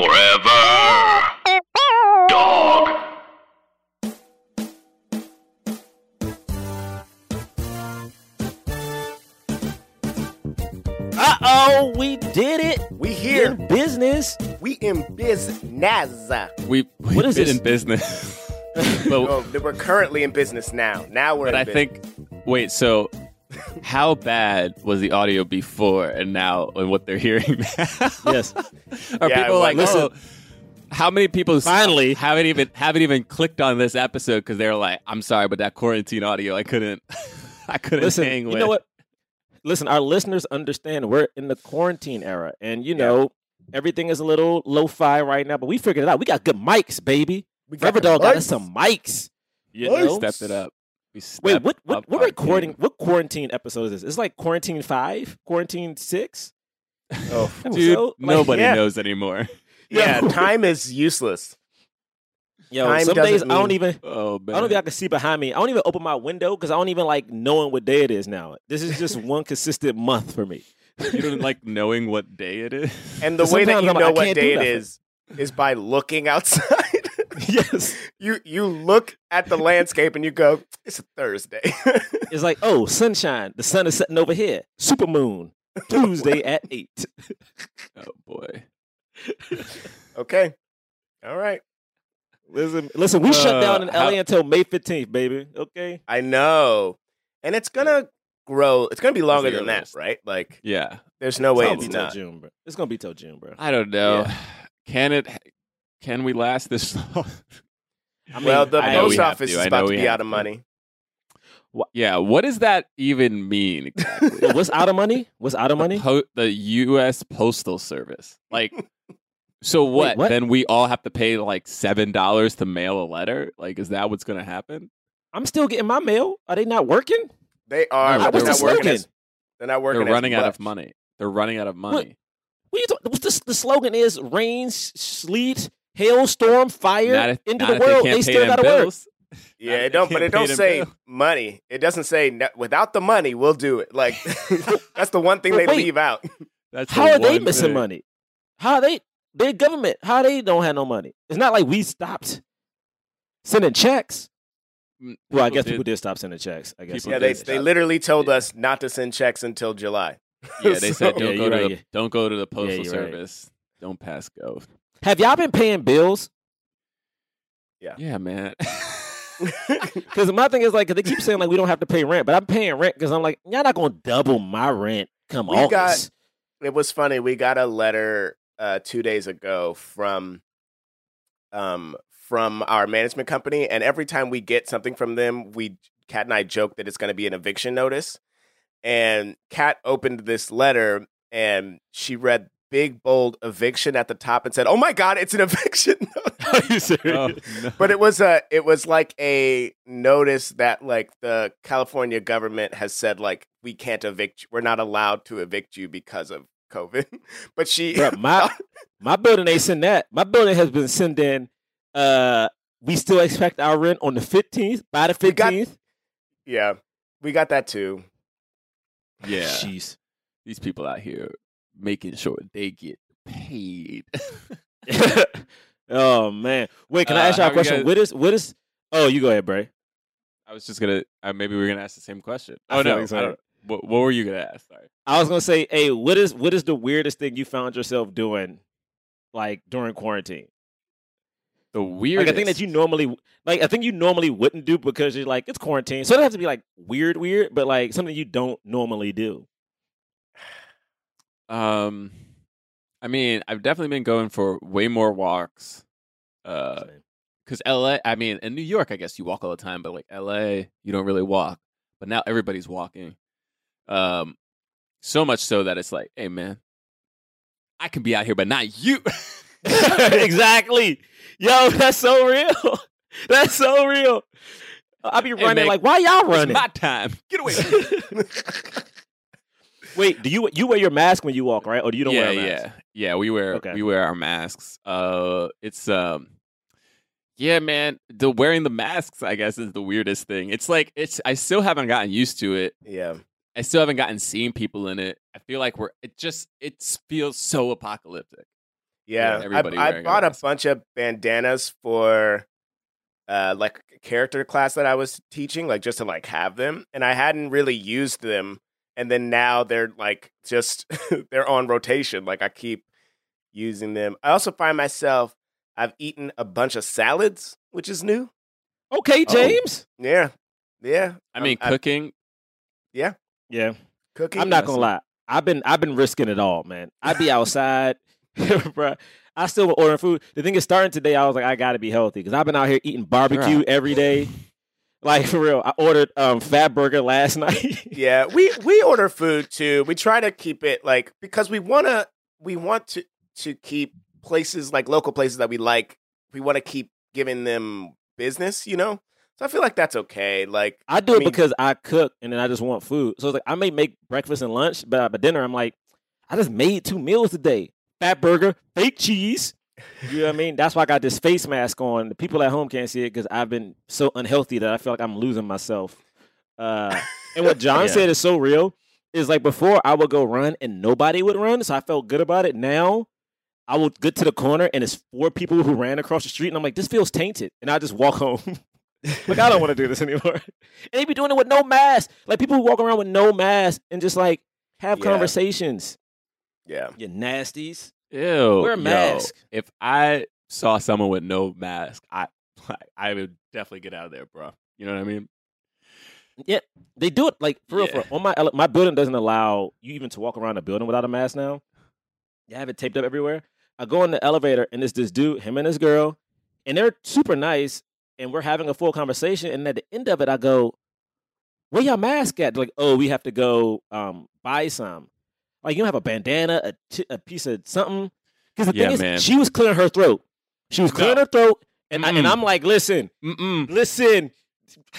Forever. Dog. Uh oh, we did it. We here. In business. We in business. We we've What is been this? in business. but Oh, we're currently in business now. Now we're but in I business. think wait, so how bad was the audio before and now and what they're hearing now? Yes. Are Yeah, people like, listen- oh, how many people Finally. haven't even haven't even clicked on this episode because they're like, I'm sorry, but that quarantine audio, I couldn't, I couldn't Listen, hang you know what? Listen, our listeners understand we're in the quarantine era, and you know everything is a little lo-fi right now. But we figured it out. We got good mics, baby. we Forever the Dog got us some mics. You Mics. know? Stepped it up. We Wait, what? What? What recording? game. What quarantine episode is this? It's like quarantine five, quarantine six. Oh, Dude, episode? Like, nobody yeah. knows anymore. yeah, time is useless. Yo, Time some days oh, I don't even. Oh man, I don't think I can see behind me. I don't even open my window because I don't even like knowing what day it is now. This is just one consistent month for me. you don't like knowing what day it is. And the way that you I'm like, know what day it is is is by looking outside. yes, you you look at the landscape and you go, "It's a Thursday." it's like oh, sunshine. The sun is setting over here. Super moon. Tuesday at eight. Oh boy. okay, all right. Listen, listen. We shut Uh, down in how- LA until May fifteenth, baby. Okay. I know, and it's gonna grow. It's gonna be longer than that, right? Like, Yeah. there's no way gonna it's be till not. June, bro. It's gonna be till June, bro. I don't know. Yeah. Can it? Can we last this long? I mean, well, the I know we post office to. is about to be have out of to. money. yeah. What does that even mean? Exactly? What's out of money? What's out of the, money? po- the U.S. Postal Service. Like, so what? what? Then we all have to pay like seven dollars to mail a letter. Like, is that what's going to happen? I'm still getting my mail. Are they not working? They are. No, but what's they're not working as. They're not working. They're running out of money. They're running out of money. What you talk- what's the, the slogan is rain, sleet, hailstorm, fire, Not if, into not the world. They, They, still got to work. Yeah, Not it don't. But it can't don't say bills. money. It doesn't say "No- without the money we'll do it. Like that's the one thing But they wait. leave out. That's How the are they missing thing. money? How are they? Their government. How they don't have no money? It's not like we stopped sending checks. Mm, Well, I guess did- people did stop sending checks. I guess. People Yeah, did they stop. they literally told us not to send checks until July. Yeah, they said don't Yeah, go to right, the, yeah. don't go to the postal you're right. service. Don't pass go. Have y'all been paying bills? Yeah, Yeah, man. Because my thing is like, they keep saying like we don't have to pay rent, but I'm paying rent because I'm like, y'all not gonna double my rent come We got- August. it was funny. We got a letter uh, two days ago from um from our management company, and every time we get something from them, we Kat and I joke that it's going to be an eviction notice. And Kat opened this letter, and she read big bold eviction at the top and said, "Oh my god, it's an eviction!" Are you serious? Oh, no. but it was a it was like a notice that like the California government has said like we can't evict you. We're not allowed to evict you because of COVID. but she Bruh, my my building ain't send that. My building has been sending. Uh, we still expect our rent on the fifteenth. By the We got- fifteenth. yeah, we got that too. yeah, Jeez. these people out here making sure they get paid. oh man. Wait, can I Uh, ask y'all a you question? guys- What is what is? Oh, you go ahead, Bray. I was just gonna. Uh, maybe we are gonna ask the same question. Oh no, like. I what, what were you gonna ask? Sorry. I was gonna say, hey, what is what is the weirdest thing you found yourself doing, like during quarantine? The weirdest. Like a thing that you normally like a thing you normally wouldn't do because you're like it's quarantine. So it doesn't have to be like weird, weird, but like something you don't normally do. Um, I mean, I've definitely been going for way more walks. Uh, because LA, I mean, in New York, I guess you walk all the time, but like LA, you don't really walk. But now everybody's walking. Um, so much so that it's like, hey man, I can be out here, but not you. exactly. Yo, that's so real. That's so real. I'll be Hey, running man, like, why y'all it's running? my time. Get away. Wait, do you you wear your mask when you walk, right? Or do you don't yeah, wear a mask? yeah, yeah. We wear Okay. we wear our masks. Uh, it's um, yeah, man. The wearing the masks, I guess, is the weirdest thing. It's like it's. I still haven't gotten used to it. Yeah. I still haven't gotten seeing people in it. I feel like we're. It just it feels so apocalyptic. Yeah, Yeah, I, I wearing a bought a bunch of bandanas for uh like a character class that I was teaching, like just to like have them, and I hadn't really used them, and then now they're like just they're on rotation. Like I keep using them. I also find myself I've eaten a bunch of salads, which is new. Okay, Oh. James. Yeah, yeah. I um, mean, I'm- cooking. Yeah, yeah. cooking. I'm not gonna lie. I've been I've been risking it all, man. I'd be outside, bruh. I still been ordering food. The thing is, starting today, I was like, I got to be healthy because I've been out here eating barbecue Right. every day. Like for real, I ordered um fat burger last night. Yeah, we we order food too. We try to keep it like because we want to we want to to keep places like local places that we like. We want to keep giving them business, you know. So I feel like that's okay. Like I do I it because I cook and then I just want food. So it's like I may make breakfast and lunch, but but dinner I'm like, I just made two meals today. Fat burger, fake cheese. You know what I mean? That's why I got this face mask on. The people at home can't see it because I've been so unhealthy that I feel like I'm losing myself. Uh, and what John Yeah. said is so real. Is like before I would go run and nobody would run, so I felt good about it. Now I will get to the corner and it's four people who ran across the street, and I'm like, this feels tainted, and I just walk home. like I don't want to do this anymore. And they be doing it with no mask. Like people who walk around with no mask and just like have Yeah. conversations. yeah, You nasties. Ew. Wear a yo, mask. if I saw someone with no mask, I I would definitely get out of there, bro. You know what I mean? Yeah, they do it like for real. Yeah. For on my my building doesn't allow you even to walk around the building without a mask now. They have it taped up everywhere. I go in the elevator and it's this dude, him and his girl, and they're super nice. And we're having a full conversation. And at the end of it, I go, "Where y'all mask at?" They're like, "Oh, we have to go um, buy some." Like you don't have a bandana, a, t- a piece of something. Because the Yeah, thing is, man. she was clearing her throat. She was clearing No. her throat, and I, and I'm like, "Listen, Mm-mm. listen,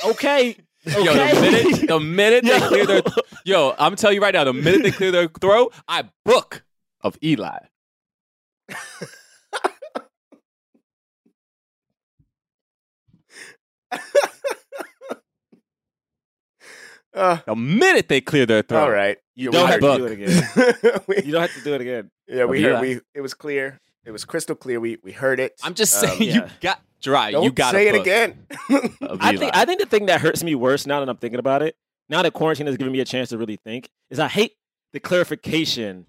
okay." Okay. Yo, the minute the minute they clear their yo, I'm telling you right now, the minute they clear their throat, I book of Eli. Uh, The minute they clear their throat. all right. You don't we have to do it again. we, You don't have to do it again. yeah, we Of heard. Eli. We it was clear. It was crystal clear. We we heard it. I'm just Um, saying you yeah. got dry. Don't you got say it again. I think I think the thing that hurts me worse now that I'm thinking about it, now that quarantine has given me a chance to really think, is I hate the clarification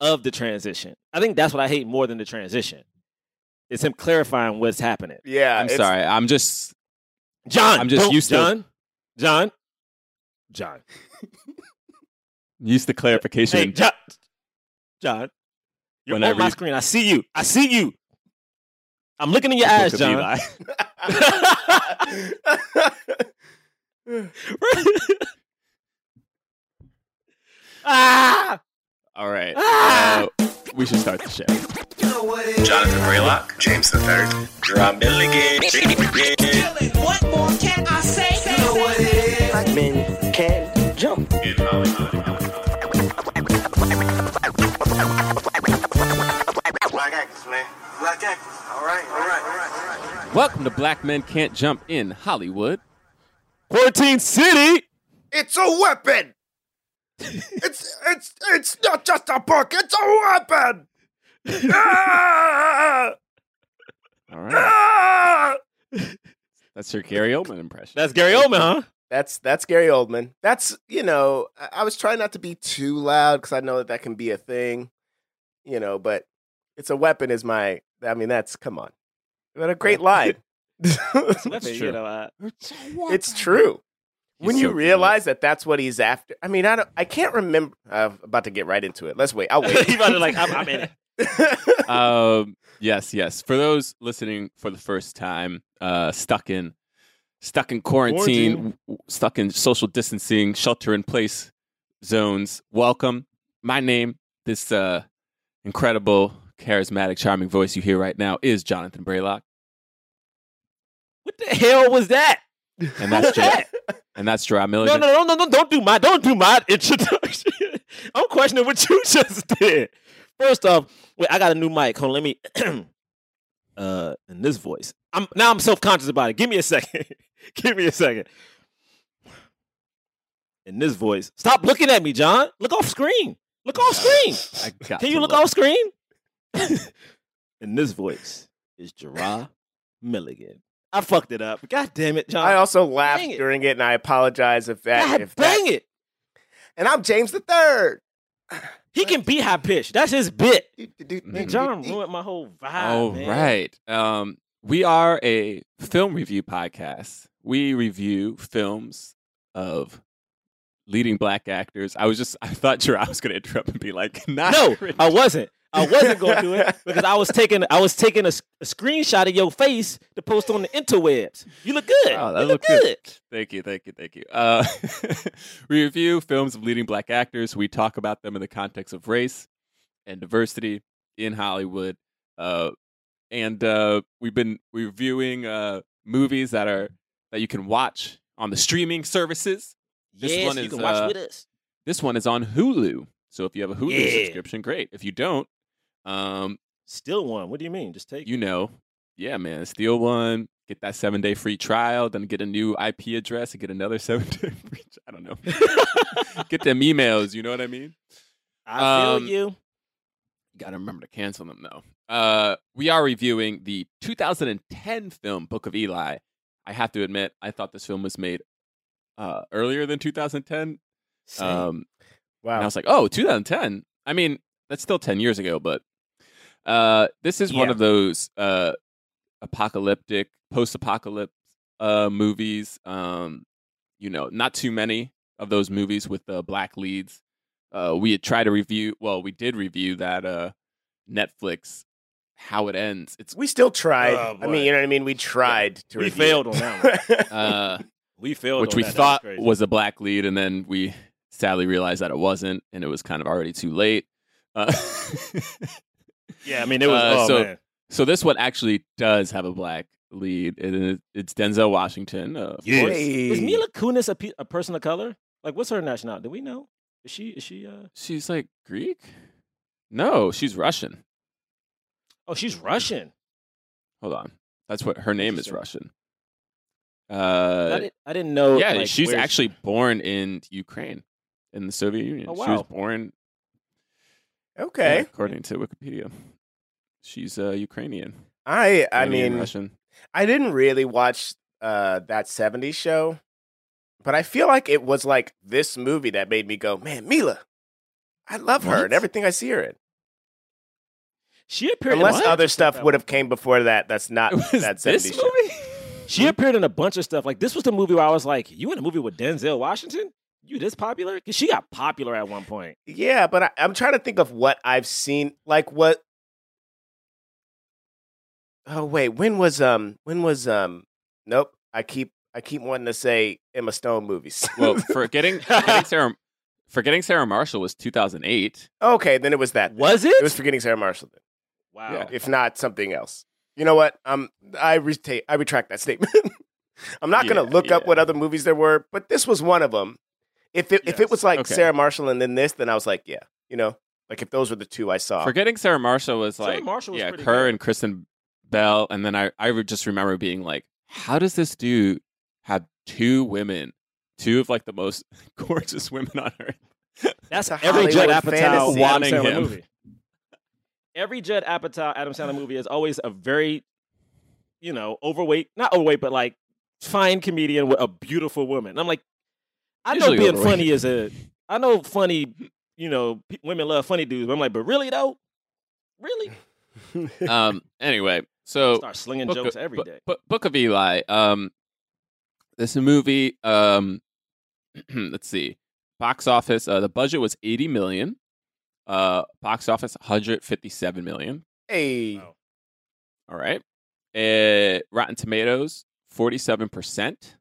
of the transition. I think that's what I hate more than the transition. It's him clarifying what's happening. yeah, I'm sorry. I'm just John, I'm just don't- used to- John, John, Use the clarification. Hey, John, John. You're Whenever on my you- screen. I see you. I see you. I'm looking in your eyes, John. Ah! All right. Ah! Uh, we should start the show. Jonathan Braylock, James the Third, Jerah Milligan. What more can I say? You know what it is. Black men can't jump. Black actors, man. Black actors. All right, all right, all right, all right, all right. Welcome to Black Men Can't Jump in Hollywood. Quarantine City. it's a weapon. it's it's it's not just a book. It's a weapon. Ah! All right. Ah! That's your Gary Oldman impression. That's Gary Oldman, huh? That's that's Gary Oldman. That's you know I, I was trying not to be too loud because I know that that can be a thing, you know. But it's a weapon is my. I mean that's come on, what a great line. That's true. You know, uh, it's true. He's when so you cute. realize that that's what he's after. I mean, I don't. I can't remember. I'm about to get right into it. Let's wait. I'll wait. He about to like, I'm- I'm in it. um, yes, yes. For those listening for the first time, uh, stuck in stuck in quarantine, Quarantine. w- stuck in social distancing, shelter in place zones. Welcome. My name, this uh, incredible, charismatic, charming voice you hear right now is Jonathan Braylock, What the hell was that? and that's What's that? And that's Jerah No, no, no, no, no! Don't do my, don't do my introduction. I'm questioning what you just did. First off, wait, I got a new mic. Hold on, let me. uh, in this voice, I'm now I'm self conscious about it. Give me a second. Give me a second. In this voice, stop looking at me, John. Look off screen. Look off screen. I got Can you look off screen? And this voice is Jerah Milligan. I fucked it up. God damn it, John. I also laughed dang it. during it, and I apologize if that. God if that it. and I'm James the Third. He can be high pitched. That's his bit. Man. John ruined my whole vibe. All man. right. Um, we are a film review podcast. We review films of leading black actors. I was just I thought Jerah was gonna interrupt and be like, not No, cringe. I wasn't. I wasn't going to do it because I was taking I was taking a, a screenshot of your face to post on the interwebs. You look good. Oh, that you look looks good. good. Thank you, thank you, thank you. Uh, we review films of leading black actors. We talk about them in the context of race and diversity in Hollywood. Uh, and uh, we've been reviewing uh, movies that are that you can watch on the streaming services. This yes, one you is, can watch uh, with us. This one is on Hulu. So if you have a Hulu Yeah. subscription, great. If you don't, um, Still one. What do you mean? Just take you know, yeah, man, steal one, get that seven day free trial, then get a new IP address and get another seven day free. I don't know. get them emails. You know what I mean? I feel um, you. You got to remember to cancel them though. Uh, we are reviewing the 2010 film Book of Eli. I have to admit, I thought this film was made uh, earlier than 2010. Same. Um, Wow. and I was like, oh, 2010. I mean, that's still 10 years ago, but uh, this is one of those uh, apocalyptic, post apocalypse uh, movies. Um, you know, not too many of those movies with the black leads. Uh, we had tried to review, well, we did review that uh, Netflix, How It Ends. It's we still tried. Oh, I mean, you know what I mean. We tried to. we failed it. on that one. uh, We failed, which on we that. That thought crazy. was a black lead, and then we sadly realized that it wasn't, and it was kind of already too late. Uh, Yeah, I mean it was. Uh, oh so- man, so this one actually does have a black lead. It is, it's Denzel Washington. Uh, of Yes. course. is Mila Kunis a, pe- a person of color? Like, what's her nationality? Do we know? Is she? Is she? uh She's like Greek. No, she's Russian. Oh, she's Russian. Hold on, that's what her name is Interesting. Russian. I, Uh, didn't, I didn't know. yeah, like, she's where she- actually born in Ukraine, in the Soviet Union. Oh, She was wow. born yeah, okay. according to Wikipedia. She's uh, Ukrainian. I. I Ukrainian, mean, Russian. I didn't really watch uh, that '70s show, but I feel like it was like this movie that made me go, "Man, Mila, I love her and everything I see her in." She appeared. Unless in other stuff would have came before that. That's not It was that this show. movie. She appeared in a bunch of stuff. Like this was the movie where I was like, "You in a movie with Denzel Washington? You this popular?" Because she got popular at one point. Yeah, but I, I'm trying to think of what I've seen. Like what? Oh wait, when was um when was um? Nope. I keep I keep wanting to say Emma Stone movies. well, forgetting, forgetting Sarah, forgetting Sarah Marshall was 2008. okay, then it was that. Was it? It was forgetting Sarah Marshall. Then. Wow. Yeah. If not something else. You know what? Um, I retain I retract that statement. I'm not gonna Yeah, look up what other movies there were, but this was one of them. If it if it was like Okay. Sarah Marshall and then this, then I was like, yeah, you know, like if those were the two I saw. Forgetting Sarah Marshall was Sarah like, Marshall was yeah, pretty her good. and Kristen Bell, and then I, I would just remember being like, how does this dude have two women, two of like the most gorgeous women on earth? That's It's a every Judd Hollywood Apatow fantasy. Adam Wanting Sandler him. Movie. Every Judd Apatow Adam Sandler movie is always a very, you know, overweight, not overweight, but like fine comedian with a beautiful woman. And I'm like, I know Usually being overweight. funny is a, I know funny, you know, pe- women love funny dudes. But I'm like, but really though, really, um. Anyway, so start slinging Book jokes of, every Bu- day. Bu- Book of Eli. Um, this movie. Um, let's see. Box office. Uh, the budget was eighty million. Uh, box office one hundred fifty-seven million. hey, Wow. All right. Uh, Rotten Tomatoes, forty-seven percent.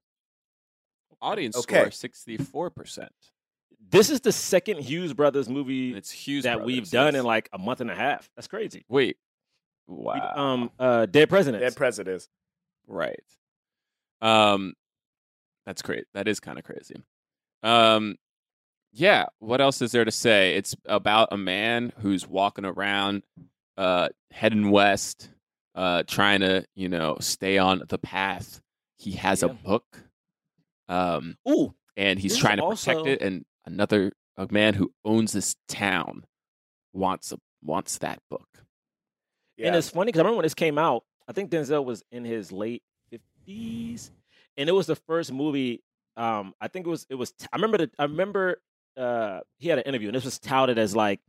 Audience Okay. score, sixty-four percent. This is the second Hughes Brothers movie It's Hughes that Brothers, we've done yes. in like a month and a half. That's crazy. Wait. We- Wow. Um, uh, Dead Presidents. dead presidents. Right. Um, that's great. That is kind of crazy. Um, yeah. What else is there to say? It's about a man who's walking around, uh, heading west, uh, trying to you know stay on the path. He has a book, um, Ooh, and he's trying to protect it. And another a man who owns this town wants a, wants that book. Yeah. And it's funny because I remember when this came out, I think Denzel was in his late fifties, and it was the first movie. Um, I think it was it was. I remember the, I remember uh he had an interview, and this was touted as like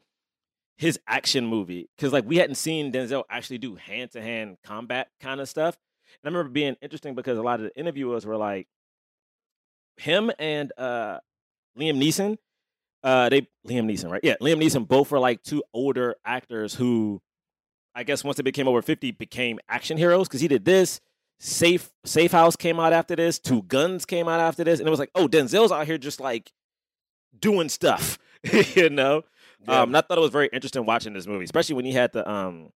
his action movie because like we hadn't seen Denzel actually do hand to hand combat kind of stuff. And I remember being interesting because a lot of the interviewers were like him and uh Liam Neeson. Uh, they Liam Neeson, right? Yeah, Liam Neeson. Both were like two older actors who, I guess, once they became over fifty, became action heroes because he did this. Safe Safe House came out after this. Two Guns came out after this, and it was like, oh, Denzel's out here just like doing stuff, you know. Yeah. Um, and I thought it was very interesting watching this movie, especially when he had the um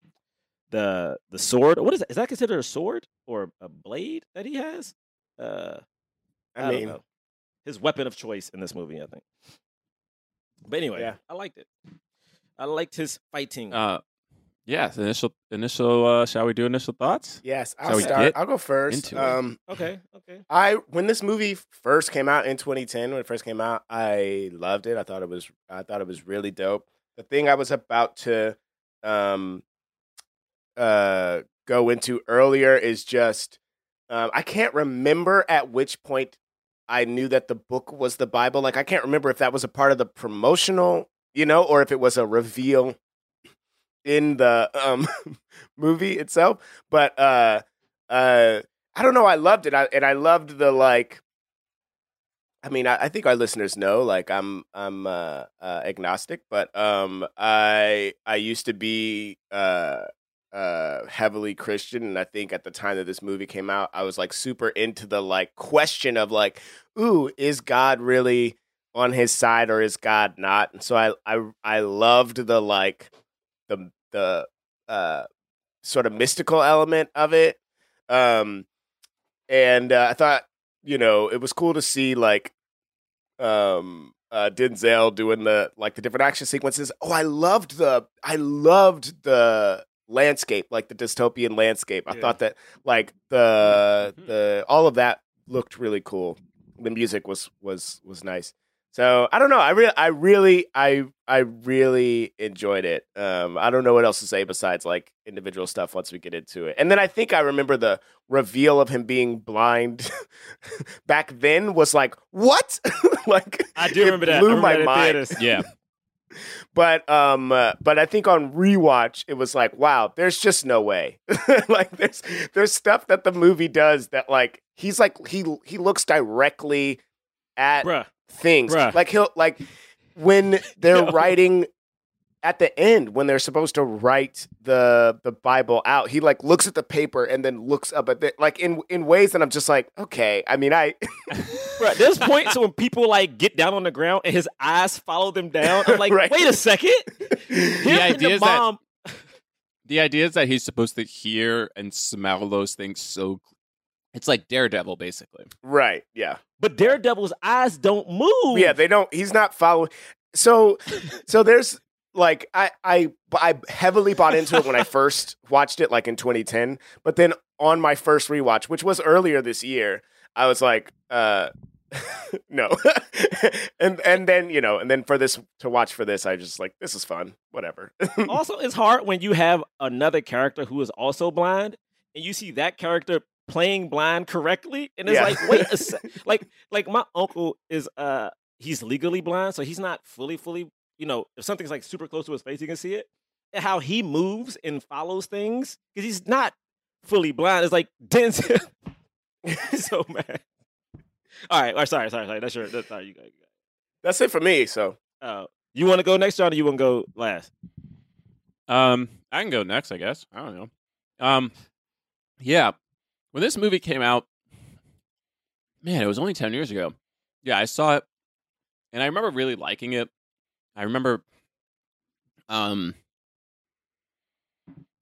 the the sword. What is that? Is that considered a sword or a blade that he has? Uh, I, I, don't mean, know. his weapon of choice in this movie, I think. But anyway, Yeah. I liked it. I liked his fighting. Uh, yes. Initial, initial. Uh, shall we do initial thoughts? yes, I'll start. I'll go first. into it? Um, okay, okay. I when this movie first came out in 2010, when it first came out, I loved it. I thought it was I thought it was really dope. The thing I was about to um uh go into earlier is just um, I can't remember at which point I knew that the book was the Bible. Like I can't remember if that was a part of the promotional, you know, or if it was a reveal in the um movie itself. But uh uh I don't know. I loved it, I, and I loved the like. I mean, I, I think our listeners know, like, I'm I'm uh, uh, agnostic, but um, I I used to be uh, uh, heavily Christian, and I think at the time that this movie came out, I was like super into the like question of like, ooh, is God really on his side or is God not? And so I I I loved the like the the uh, sort of mystical element of it. Um, and uh, I thought, you know, it was cool to see like um uh Denzel doing the like the different action sequences. Oh, I loved the I loved the landscape, like the dystopian landscape. I Yeah. thought that like the the all of that looked really cool. The music was was was nice. So I don't know. I really, I really, I, I really enjoyed it. Um, I don't know what else to say besides like individual stuff once we get into it. And then I think I remember the reveal of him being blind back then was like what? like I do it remember that. I Blew remember my that mind. theaters. Yeah. But um, uh, but I think on rewatch it was like, wow, there's just no way. like there's there's stuff that the movie does that like he's like he he looks directly at Bruh. Things. Bruh. Like he'll like when they're Yo. writing at the end when they're supposed to write the the Bible out, he like looks at the paper and then looks up at the like in in ways that I'm just like, okay. I mean, I Bruh, there's points when people like get down on the ground and his eyes follow them down. I'm like, Right. wait a second. The idea is that the idea is that he's supposed to hear and smell those things so. It's like Daredevil, basically. right, yeah. but Daredevil's eyes don't move. Yeah, they don't. He's not following. So, so there's like I I I heavily bought into it when I first watched it, like in 2010. But then on my first rewatch, which was earlier this year, I was like, uh, no, and and then you know, and then for this to watch for this, I just like this is fun, whatever. also, it's hard when you have another character who is also blind, and you see that character playing blind correctly, and it's Yeah. like, wait a sec. like, like my uncle is uh he's legally blind, so he's not fully, fully. You know, if something's like super close to his face, you can see it. And how he moves and follows things because he's not fully blind. It's like Denzel. so mad. All right, all right, sorry, sorry, sorry. That's your. That's, sorry, you got. You That's it for me. So. Uh, you want to go next, John, or you want to go last? Um, I can go next, I guess. I don't know. Um, yeah, when this movie came out, man, it was only ten years ago. Yeah, I saw it, and I remember really liking it. I remember, um,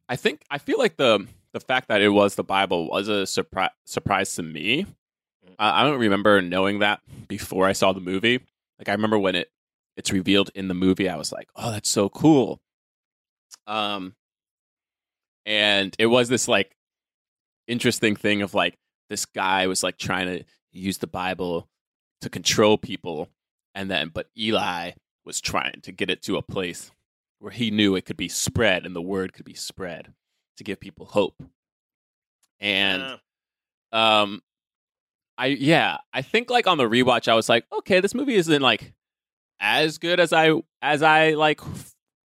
I think I feel like the the fact that it was the Bible was a surprise surprise to me. I I don't remember knowing that before I saw the movie. Like I remember when it it's revealed in the movie, I was like, "Oh, that's so cool." Um, and it was this like interesting thing of like this guy was like trying to use the Bible to control people, and then but Eli was trying to get it to a place where he knew it could be spread and the word could be spread. to give people hope. And Uh, um I yeah, I think like on the rewatch I was like, okay, this movie isn't like as good as I as I like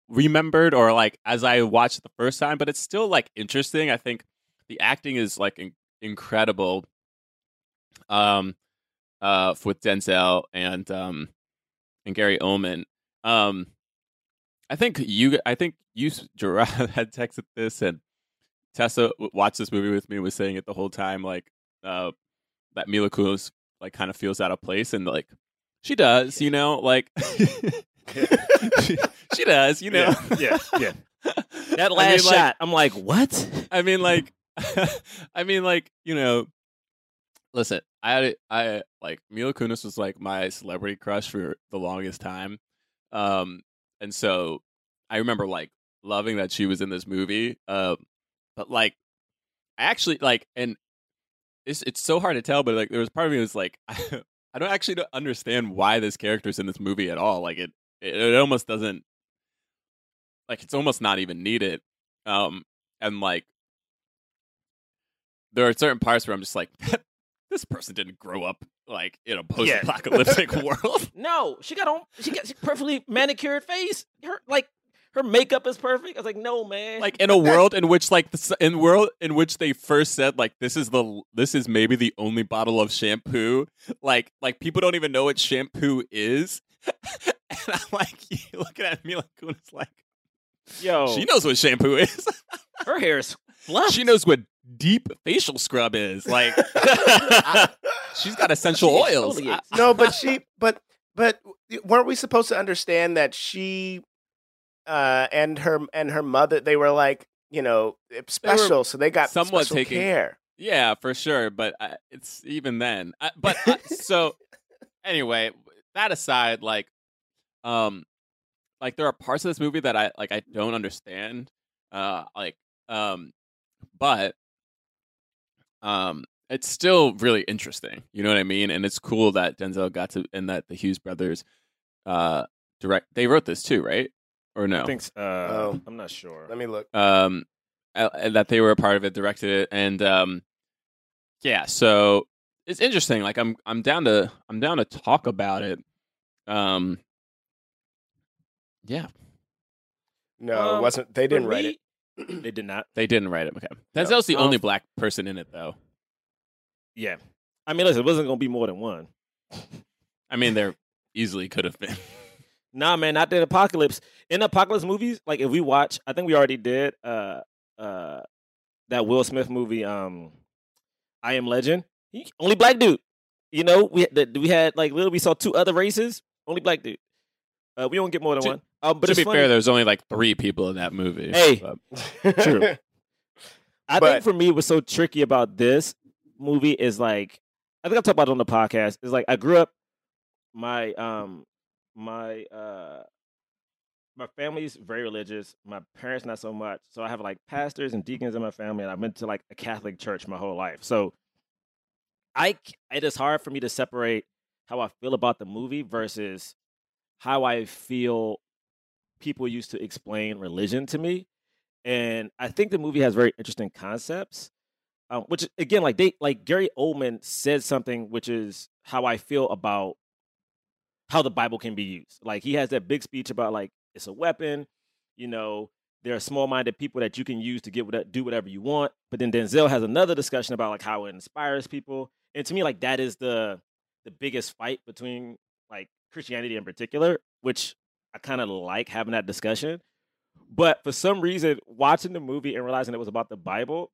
remembered or like as I watched the first time, but it's still like interesting. I think the acting is like in- incredible um uh with Denzel and um and Gary Oldman. Um I think you I think you Jerah had texted this and Tessa watched this movie with me and was saying it the whole time like uh that Mila Kunis like kind of feels out of place and like she does, you know, like she, she does, you know. yeah, yeah. That I mean, last like- shot, I'm like, what? I mean, like, I mean, like, you know, listen, I, I like Mila Kunis was like my celebrity crush for the longest time, um, and so I remember like loving that she was in this movie, um, but like, I actually like, and it's it's so hard to tell, but like, there was part of me was like, I don't actually understand why this character's in this movie at all. Like, it it, it almost doesn't, like, it's almost not even needed, um, and like there are certain parts where I'm just like, this person didn't grow up like in a post-apocalyptic world. No, she got on. She got she perfectly manicured face. Her like her makeup is perfect. I was like, no, man. like in a world in which like the in world in which they first said like this is the this is maybe the only bottle of shampoo. Like like people don't even know what shampoo is. and I'm like looking at Mila Kunis like yo, she knows what shampoo is. her hair is fluff. she knows what deep facial scrub is. Like she's got essential She oils. exfoliates. I- no, but she, but but weren't we supposed to understand that she, uh, and her and her mother, they were like, you know, special, so they got somewhat special taking- care. Yeah, for sure. But uh, it's even then. Uh, but uh, so anyway, that aside, like, um, like there are parts of this movie that I like I don't understand. Uh, like, um, but um, it's still really interesting. You know what I mean? And it's cool that Denzel got to and that the Hughes brothers, uh, direct. They wrote this too, right? Or no? I think. Uh, Oh. I'm not sure. Let me look. um and that they were a part of it directed it and um yeah so it's interesting like i'm i'm down to i'm down to talk about it um yeah No, Um, it wasn't. They didn't write it. They did not. they didn't write it okay No. denzel's the Um, only black person in it though Yeah. I mean, listen, it wasn't gonna be more than one. i mean there easily could have been Nah, man, not the apocalypse. In apocalypse movies, like if we watch, I think we already did uh uh that Will Smith movie, um, I Am Legend. He, only black dude. You know, we had the, we had like literally we saw two other races, only black dude. Uh, we don't get more than one. Um, but to be funny. fair there's only like three people in that movie Hey. but- True. I But- think for me, what's so tricky about this movie is like I think I've talked about it on the podcast. Is like I grew up, my um, my uh, my family's very religious. My parents not so much. So I have like pastors and deacons in my family, and I've been to like a Catholic church my whole life. So I it is hard for me to separate how I feel about the movie versus how I feel people used to explain religion to me and I think the movie has very interesting concepts. Um, which again, like they like Gary Oldman said something, which is how I feel about how the Bible can be used. Like he has that big speech about like it's a weapon, you know. There are small-minded people that you can use to get what, do whatever you want. But then Denzel has another discussion about like how it inspires people, and to me, like that is the the biggest fight between like Christianity in particular, which I kind of like having that discussion. But for some reason, watching the movie and realizing it was about the Bible,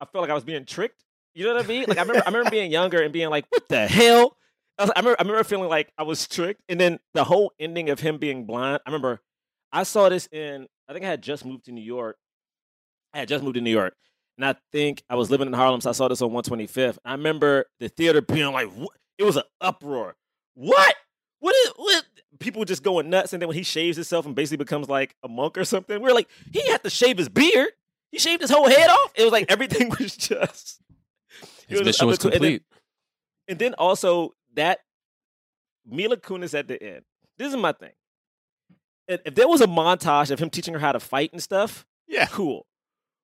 I felt like I was being tricked. You know what I mean? Like I remember, I remember being younger and being like, "What the hell?" I, was, I, remember, I remember feeling like I was tricked. And then the whole ending of him being blind. I remember I saw this in. I think I had just moved to New York. I had just moved to New York, and I think I was living in Harlem, so I saw this on 125th. I remember the theater being like, what? it was an uproar. What? What is what? People just going nuts, and then when he shaves himself and basically becomes like a monk or something, we're like, he had to shave his beard. He shaved his whole head off. It was like everything was just. his it mission was and then- complete and then also that Mila Kunis at the end. This is my thing. If there was a montage of him teaching her how to fight and stuff, yeah cool.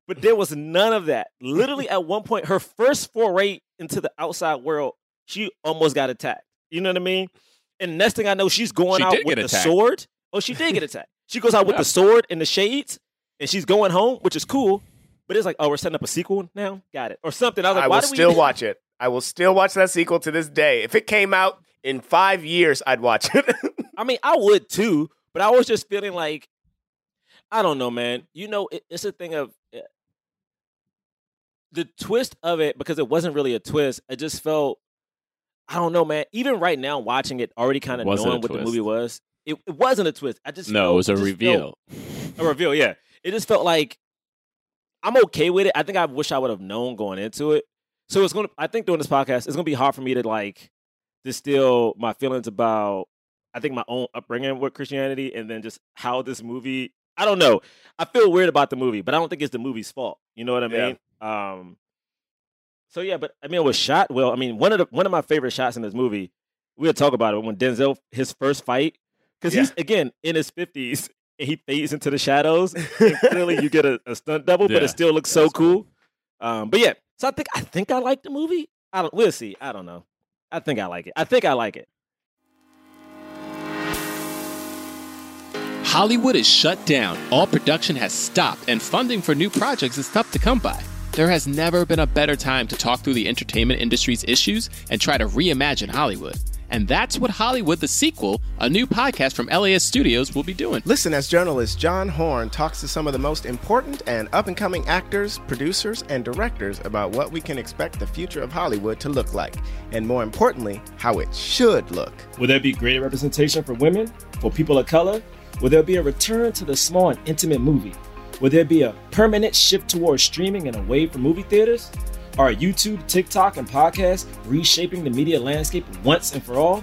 But there was none of that. Literally, at one point, her first foray into the outside world, she almost got attacked. You know what I mean? And next thing I know, she's going She out with get the attacked. sword. Oh, she did get attacked. She goes out with Yeah. the sword and the shades, and she's going home, which is cool. But it's like, oh, we're setting up a sequel now. Got it, or something. I was like, I why will do we still watch it. I will still watch that sequel to this day. If it came out in five years, I'd watch it. I mean, I would too, but I was just feeling like, I don't know, man. You know, it, it's a thing of eh, the twist of it because it wasn't really a twist. It just felt, I don't know, man. Even right now, watching it, already kind of knowing what the movie was, it, it wasn't a twist. I just No, felt- it was a reveal. felt- a reveal, yeah. It just felt like I'm okay with it. I think I wish I would have known going into it. So it's gonna. I think doing this podcast, it's gonna be hard for me to like distill my feelings about. I think my own upbringing with Christianity, and then just how this movie. I don't know. I feel weird about the movie, but I don't think it's the movie's fault. You know what I Yeah. mean? Um. So yeah, but I mean, it was shot well. I mean, one of the one of my favorite shots in this movie. We'll talk about it when Denzel his first fight because he's again in his fifties and he fades into the shadows. And clearly, you get a, a stunt double, but it still looks so that's cool. Um, but yeah, so I think I think I like the movie. I don't. We'll see. I don't know. I think I like it. I think I like it. Hollywood is shut down. All production has stopped, and funding for new projects is tough to come by. There has never been a better time to talk through the entertainment industry's issues and try to reimagine Hollywood. And that's what Hollywood the Sequel, a new podcast from LAist Studios, will be doing. Listen as journalist John Horn talks to some of the most important and up and coming actors, producers, and directors about what we can expect the future of Hollywood to look like, and more importantly, how it should look. Will there be greater representation for women, for people of color? Will there be a return to the small and intimate movie? Will there be a permanent shift towards streaming and away from movie theaters? Are YouTube, TikTok, and podcasts reshaping the media landscape once and for all?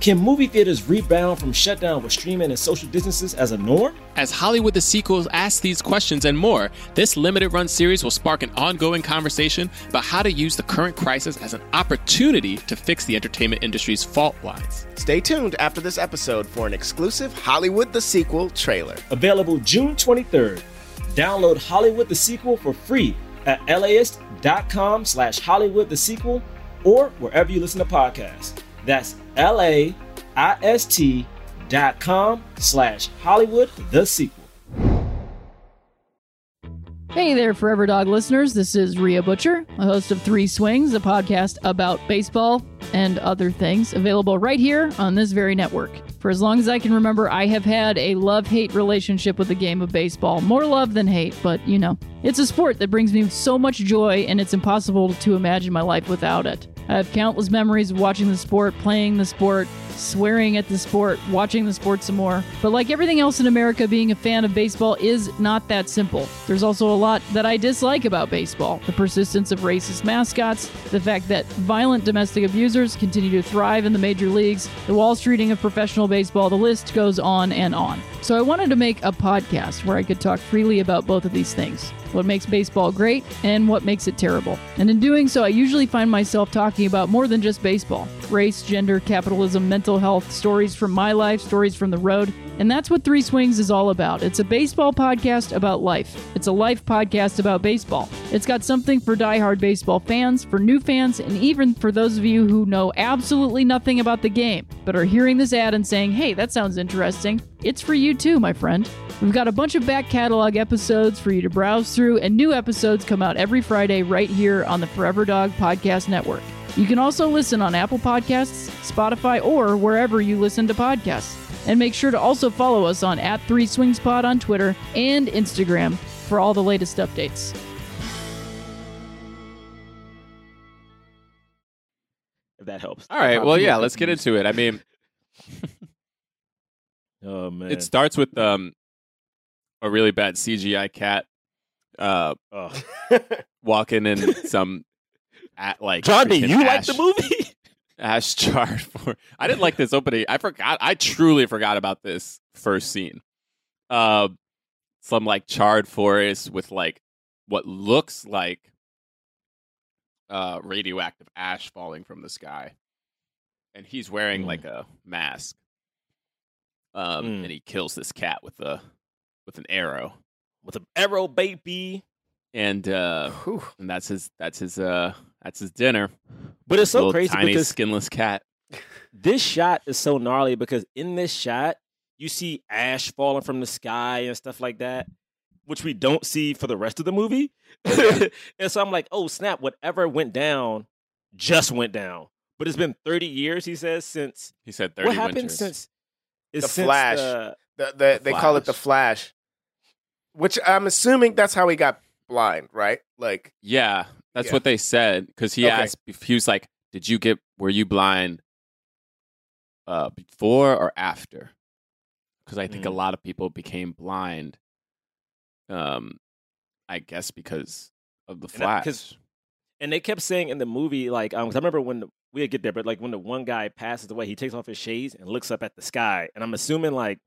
Can movie theaters rebound from shutdown with streaming and social distances as a norm? As Hollywood the Sequel asks these questions and more, this limited run series will spark an ongoing conversation about how to use the current crisis as an opportunity to fix the entertainment industry's fault lines. Stay tuned after this episode for an exclusive Hollywood the Sequel trailer. Available June 23rd. Download Hollywood the Sequel for free at laist.com slash Hollywood the Sequel or wherever you listen to podcasts. That's L-A-I-S-T dot com slash Hollywood the Sequel. Hey there, Forever Dog listeners. This is Rhea Butcher, a host of Three Swings, a podcast about baseball and other things, available right here on this very network. For as long as I can remember, I have had a love hate relationship with the game of baseball. More love than hate, but you know, it's a sport that brings me so much joy, and it's impossible to imagine my life without it. I have countless memories of watching the sport, playing the sport, swearing at the sport, watching the sport some more. But like everything else in America, being a fan of baseball is not that simple. There's also a lot that I dislike about baseball the persistence of racist mascots, the fact that violent domestic abusers continue to thrive in the major leagues, the Wall Streeting of professional baseball, the list goes on and on. So I wanted to make a podcast where I could talk freely about both of these things what makes baseball great and what makes it terrible. And in doing so, I usually find myself talking about more than just baseball race, gender, capitalism, mental health, stories from my life, stories from the road. And that's what Three Swings is all about. It's a baseball podcast about life. It's a life podcast about baseball. It's got something for diehard baseball fans, for new fans, and even for those of you who know absolutely nothing about the game, but are hearing this ad and saying, hey, that sounds interesting. It's for you too, my friend. We've got a bunch of back catalog episodes for you to browse through, and new episodes come out every Friday right here on the Forever Dog Podcast Network. You can also listen on Apple Podcasts, Spotify, or wherever you listen to podcasts. And make sure to also follow us on at 3 Swings Pod on Twitter and Instagram for all the latest updates. If that helps. All right. Well, yeah. Let's get into it. I mean, Oh man. it starts with um a really bad CGI cat uh oh. walking in some at like John, do freaking you like the movie? Ash charred for. I didn't like this opening. I forgot. I truly forgot about this first scene. Uh, some like charred forest with like what looks like uh radioactive ash falling from the sky, and he's wearing Mm. like a mask. Um, Mm. and he kills this cat with a with an arrow. With an arrow, baby. and uh, Whew. and that's his that's his uh that's his dinner. But it's so Little crazy tiny because skinless cat. this shot is so gnarly because in this shot you see ash falling from the sky and stuff like that which we don't see for the rest of the movie and so i'm like oh snap whatever went down just went down but it's been 30 years he says since He said thirty what happened winters. since it's The since Flash. the- The, the, they call it the Flash, which I'm assuming that's how he got blind, right? Like, Yeah, that's Yeah. what they said because he Okay. asked he was like, "Did you get? Were you blind uh, before or after?" Because I think a Mm. lot of people became blind. Um, I guess because of the And flash. and they kept saying in the movie like um 'cause I remember when the, we get there but like when the one guy passes away he takes off his shades and looks up at the sky and i'm assuming like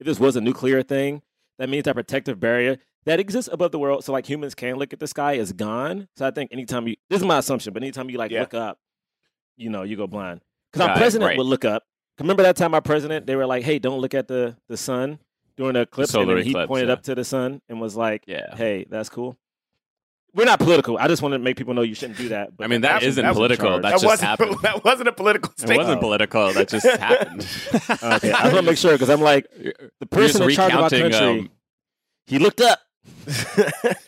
if this was a nuclear thing that means that protective barrier that exists above the world so like humans can look at the sky is gone so i think anytime you this is my assumption but anytime you like Yeah. look up you know you go blind because our president right. would look up remember that time our president they were like hey don't look at the the sun during the eclipse and solar then he eclipse, pointed yeah. up to the sun and was like Yeah. hey that's cool we're not political. I just want to make people know you shouldn't do that. But I mean, that that's- isn't that's in political. charge. That that just wasn't happened. that wasn't a political statement. It wasn't political. That just happened. okay, I just want to make sure because I'm like the person in charge of our country. um, he looked up.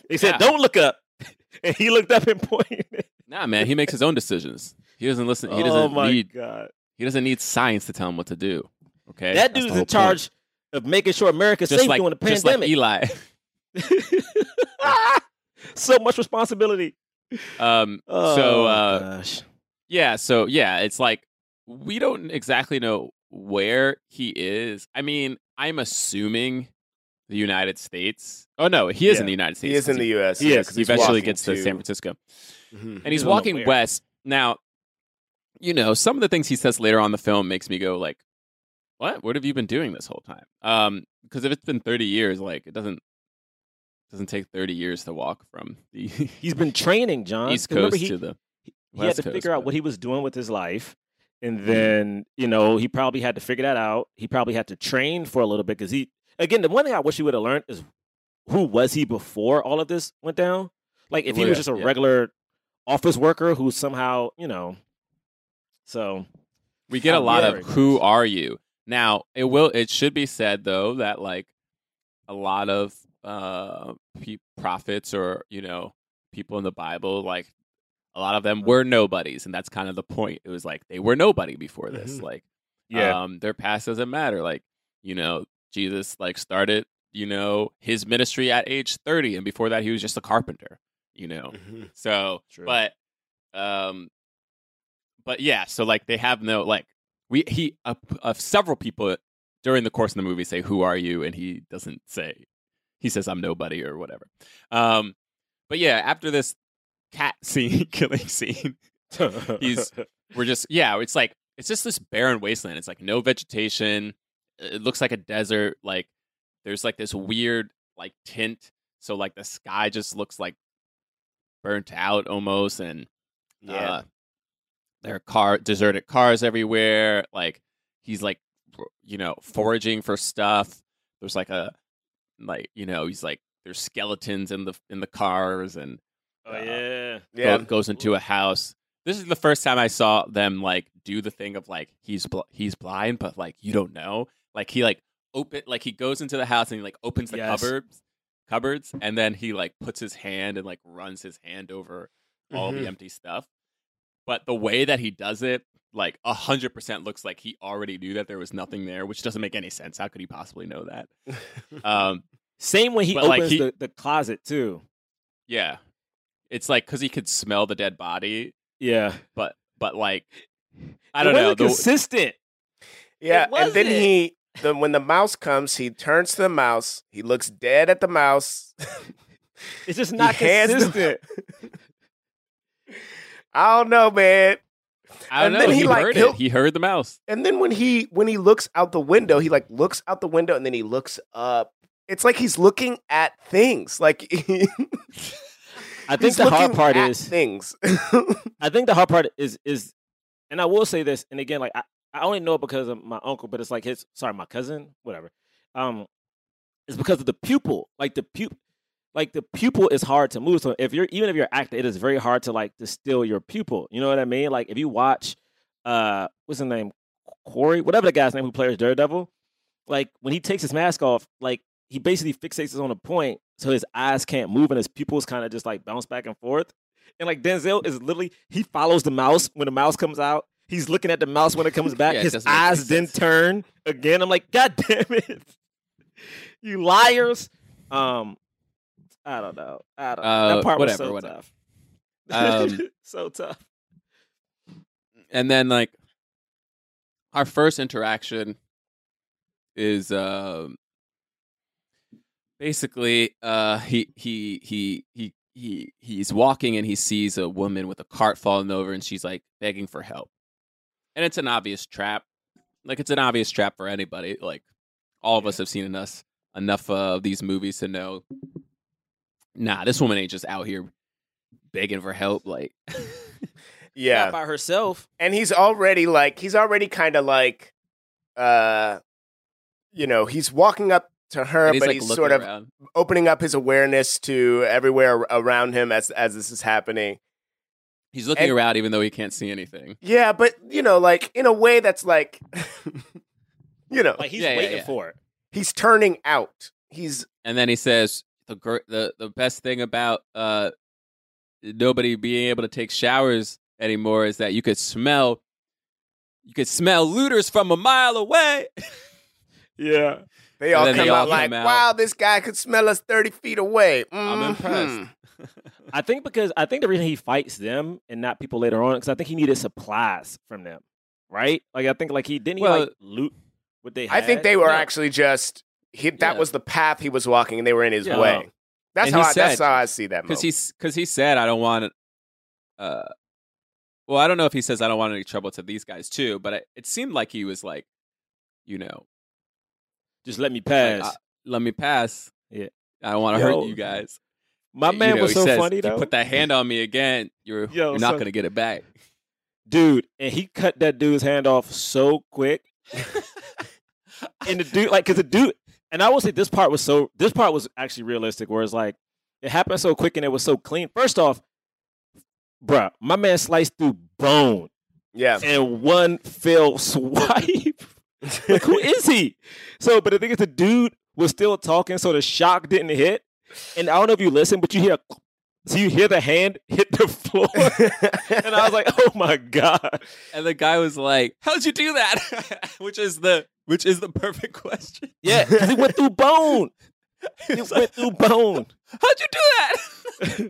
They said. "Don't look up," and he looked up and pointed. nah, man, he makes his own decisions. He doesn't listen. He oh doesn't my need. god, He doesn't need science to tell him what to do. Okay, that dude's in point. charge of making sure America's Just safe like, during the just like pandemic. Eli. so much responsibility. Um, Oh, so uh, gosh. yeah, so yeah, it's like we don't exactly know where he is. I mean, I'm assuming the United States. Oh no, he is Yeah, in the United States. he is in the U.S. he yeah, is. 'cause He eventually gets to San Francisco, Mhm. and he's He walking west now. You know, some of the things he says later on in the film makes me go like, "What? What have you been doing this whole time?" Um, because if it's been 30 years, like it doesn't doesn't take 30 years to walk from the He's been training, John. East 'Cause remember Coast he, to the he West had to Coast, figure out but- what he was doing with his life and then you know he probably had to figure that out he probably had to train for a little bit because he again the one thing i wish he would have learned is who was he before all of this went down like if he was just a yeah. regular office worker who somehow you know so We get a Oh, lot of who are you? Now, it will it should be said though that like a lot of uh pe- prophets or, you know, people in the Bible like a lot of them were nobodies and that's kind of the point. It was like they were nobody before this. Mhm. Like yeah um their past doesn't matter. Like, you know, Jesus like started, you know, his ministry at age 30 and before that he was just a carpenter, you know. Mhm. So, True. but, um, but yeah, so like they have no like we he uh, uh, several people during the course of the movie say who are you and he doesn't say he says I'm nobody or whatever. Um, but yeah, after this cat scene killing scene, he's- we're just yeah, it's like it's just this barren wasteland. It's like no vegetation. It looks like a desert. Like there's like this weird like tint. So like the sky just looks like burnt out almost, and Yeah. uh, there are car deserted cars everywhere. Like he's like you know foraging for stuff. There's like a like you know he's like there's skeletons in the in the cars and oh yeah yeah. go- goes into a house. This is the first time I saw them like do the thing of like he's bl- he's blind, but like you don't know. Like he like open like he goes into the house and he like opens the Yes. cupboards cupboards and then he like puts his hand and like runs his hand over all Mhm. the empty stuff. But the way that he does it, like a hundred percent looks like he already knew that there was nothing there, which doesn't make any sense. How could he possibly know that? Um, same way he But, like, opens he- the, the closet too yeah, it's like because he could smell the dead body, yeah but but like I don't know. The, consistent Yeah, and then he, the, when the mouse comes, he turns to the mouse. He looks dead at the mouse. it's just not hands the- consistent I don't know, man. I don't and then know. he, He, like, heard he'll- it. He heard the mouse. And then when he when he looks out the window, he like looks out the window and then he looks up. It's like he's looking at things. Like i think the hard part at is things. I think the hard part is is, and I will say this, and again, like I, I only know it because of my uncle, but it's like his sorry, my cousin, whatever. Um, it's because of the pupil, like the pupil. like the pupil is hard to move. So if you're even if you're acting, it is very hard to like distill your pupil. You know what I mean? Like if you watch, uh, what's his name, Corey, whatever the guy's name who plays Daredevil, like when he takes his mask off, like he basically fixates on a point, so his eyes can't move and his pupils kind of just like bounce back and forth. And like Denzel is literally he follows the mouse when the mouse comes out. He's looking at the mouse when it comes back. Yeah, his doesn't make any eyes then sense. turn again. I'm like, God damn it, you liars! Um, I don't know. I don't. know. Uh, that part was so whatever. tough. Um, so tough. and then like our first interaction is um basically uh he he he he he he's walking and he sees a woman with a cart falling over and she's like begging for help and it's an obvious trap like it's an obvious trap for anybody like all of us have seen enough enough of these movies to know nah this woman ain't just out here begging for help like Yeah. Not by herself. and he's already like he's already kind of like uh you know he's walking up to her and he's but like he's sort of opening up his awareness to everywhere around him as as this is happening He's looking And- around even though he can't see anything. yeah but you know like in a way that's like you know Like he's Yeah, yeah, waiting yeah. for it. he's turning out he's And then he says the gr- the the best thing about uh nobody being able to take showers anymore is that you could smell you could smell looters from a mile away. Yeah. they all come they all out like come out. wow this guy could smell us 30 feet away I'm Mhm. impressed. I think because I think the reason he fights them and not people later on because I think he needed supplies from them, right? Like I think like he didn't he like loot what they. i think they were Yeah. actually just he, that Yeah. was the path he was walking and they were in his Yeah. way that's And how he I, that's how i see that Because moment. he because he said I don't want uh well I don't know if he says I don't want any trouble to these guys too, but it, it seemed like he was like, you know, just let me like, pass. uh, let me pass. Yeah. I don't want to Yo, hurt you guys. My You man know, was so says, funny "If though, You put that hand on me again, you're Yo, you're not so- gonna get it back. dude, and he cut that dude's hand off so quick. and the dude, like, cause the dude, and I will say this part was so. This part was actually realistic, where it's like it happened so quick and it was so clean. First off, bruh, my man sliced through bone yeah and one fell swipe. like, who is he? So, but the thing is, the dude was still talking, so the shock didn't hit. And I don't know if you listen, but you hear, so you hear the hand hit the floor, and I was like, oh my god. And the guy was like, "How'd you do that?" which is the which is the perfect question. Yeah, 'cause he went through bone. He He's went like, through bone. How'd you do that?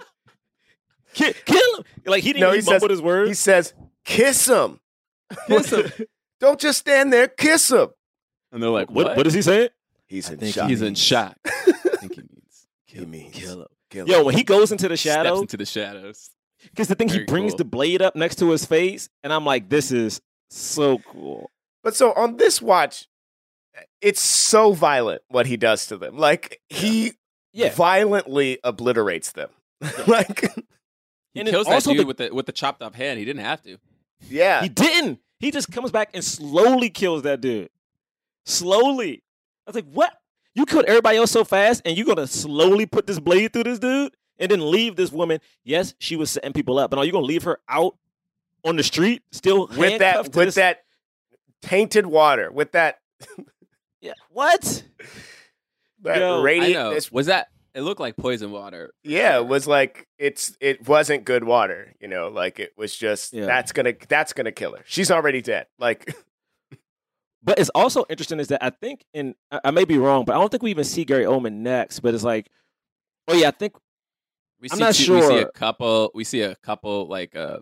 Kill, kill him. Like he didn't No, even he says- his words. he says kiss him Kiss him. don't just stand there kiss him And they're like, what, "What?" what is he saying? he's I in shock He's in shock. I think he means Kill him. kill Yo, him. when he goes into the steps into the shadows. because the thing he brings cool. the blade up next to his face, and I'm like, this is so cool. But so on this watch, it's so violent what he does to them. Like he Yeah. violently obliterates them. like He And it's kills that dude the- with the with the chopped off hand. He didn't have to. yeah. He didn't. He just comes back and slowly kills that dude. Slowly. I was like, what? You killed everybody else so fast, and you're gonna slowly put this blade through this dude, and then leave this woman. Yes, she was setting people up, but are you gonna leave her out on the street, still with that to with this- that tainted water, with that Yeah. What? that Yo, I I radiant know. it's- Was that? It looked like poison water. yeah, it was like it's it wasn't good water, you know, like it was just Yeah. that's gonna that's gonna kill her. She's already dead. Like But it's also interesting is that I think, and I, I may be wrong, but I don't think we even see Gary Oldman next. But it's like, oh yeah, I think We I'm see not two- We see a couple. We see a couple like uh,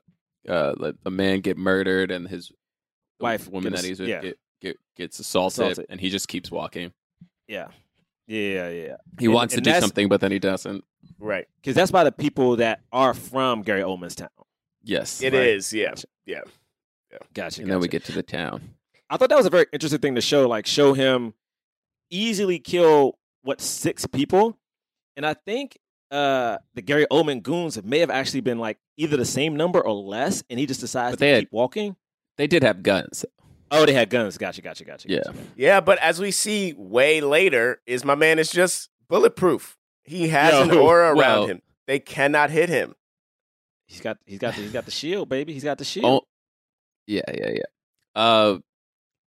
uh, a man get murdered and his Wife woman gets- that he's with, yeah. get, get gets assaulted, Assaulted. and he just keeps walking. yeah, yeah, yeah. He And- wants to do something, but then he doesn't. right. because that's by the people that are from Gary Oldman's town. Yes, It Right. is, yeah. Gotcha. Yeah. Gotcha. and then we get to the town. I thought that was a very interesting thing to show. Like, show him easily kill what six people, and I think uh the Gary Oldman goons may have actually been like either the same number or less, and he just decides But to they had- keep walking. They did have guns. Oh, they had guns. Gotcha. Gotcha. Gotcha. Yeah. gotcha. Yeah, but as we see way later, is my man is just bulletproof. He has Yo, an aura around him. They cannot hit him. He's got he's got the, he's got the shield, baby. He's got the shield. Oh, yeah, yeah, yeah. Uh,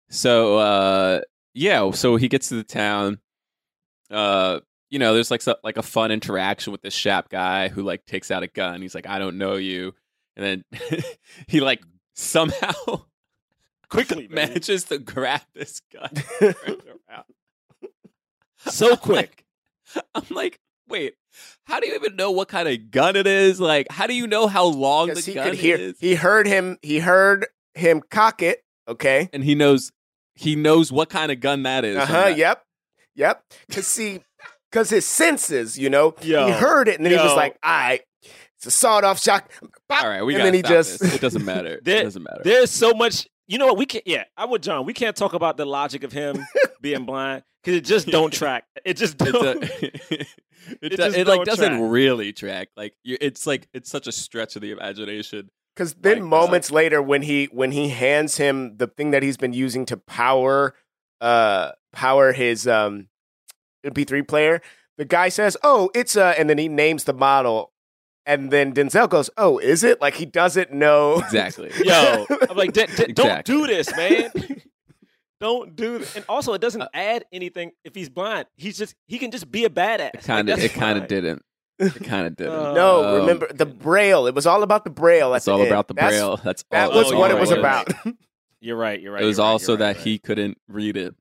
so uh, yeah, so he gets to the town. Uh, you know, there's like so, like a fun interaction with this Shap guy who like takes out a gun. He's like, "I don't know you," and then he like somehow Quickly, manages to grab this gun. and turn it around. so quick. like- I'm like, wait, how do you even know what kind of gun it is? Like, how do you know how long the he gun could hear. is? He heard him. He heard him cock it. Okay. and he knows he knows what kind of gun that is. Uh huh. Yep. Yep. Cause see, cause his senses, you know, Yo. he heard it, and then he was like, "All right, it's a sawed-off shot." Bop, All right, we and got then he just This. It doesn't matter. it doesn't matter. There's so much. You know what? We can't. Yeah, I would, John. We can't talk about the logic of him being blind because it just don't track. It just It, don't. do- it, It do- just it, like don't doesn't track. really track. Like you, it's like it's such a stretch of the imagination. Because then Like, moments later, when he when he hands him the thing that he's been using to power uh power his um MP3 player, the guy says, "Oh, it's a," and then he names the model, and then Denzel goes, "Oh, is it?" Like he doesn't know. Exactly. Yo, I'm like, "D- d- don't do this, man. don't do this. And also, it doesn't Uh, add anything if he's blind. He's just he can just be a badass. It kind of Like, it kind of didn't. It kind of didn't. Uh, no, Um, remember the braille. It was all about the braille. That's all end. about the That's- braille. That's That all, was Oh, what you're it was right, about. You're right. You're right. It was right, also you're right, that you're he couldn't read it.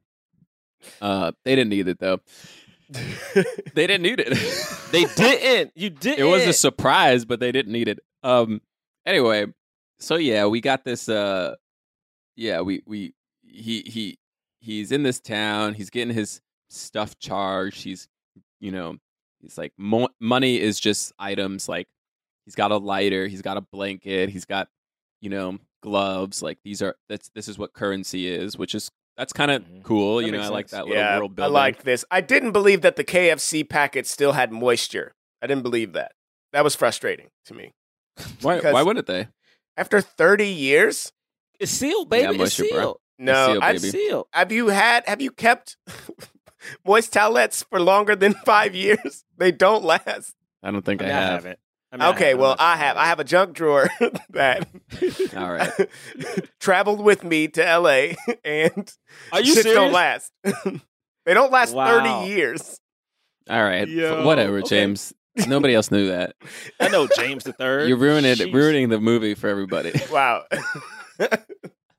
Uh, they didn't need it though. They didn't need it. They didn't. You didn't. it was a surprise, but they didn't need it. Um. Anyway, so yeah, we got this. Uh, yeah, we we he he he's in this town. He's getting his stuff charged. He's you know he's like mo- money is just items. Like he's got a lighter. He's got a blanket. He's got you know gloves. Like these are that's this is what currency is, which is that's kind of Mhm. cool. That you know, makes I like sense. that little yeah, world I building. liked this. I didn't believe that the KFC packet still had moisture. I didn't believe that. That was frustrating to me. why why wouldn't they? After 30 years? It's sealed, baby. Yeah, it's moisture, bro. sealed. No, sealed, I- It's baby. sealed. have you had have you kept moist towelettes for longer than 5 years? They don't last. I don't think I, I, mean, I have. haven't. I mean, I Okay, haven't. well, I'm not I sure. have. I have a junk drawer that All right. traveled with me to LA and Are you shits serious? don't last. they don't last Wow. 30 years. All right. Yo, Whatever, okay. James. Nobody else knew that. I know James the third. You're ruining Sheesh. ruining the movie for everybody. Wow.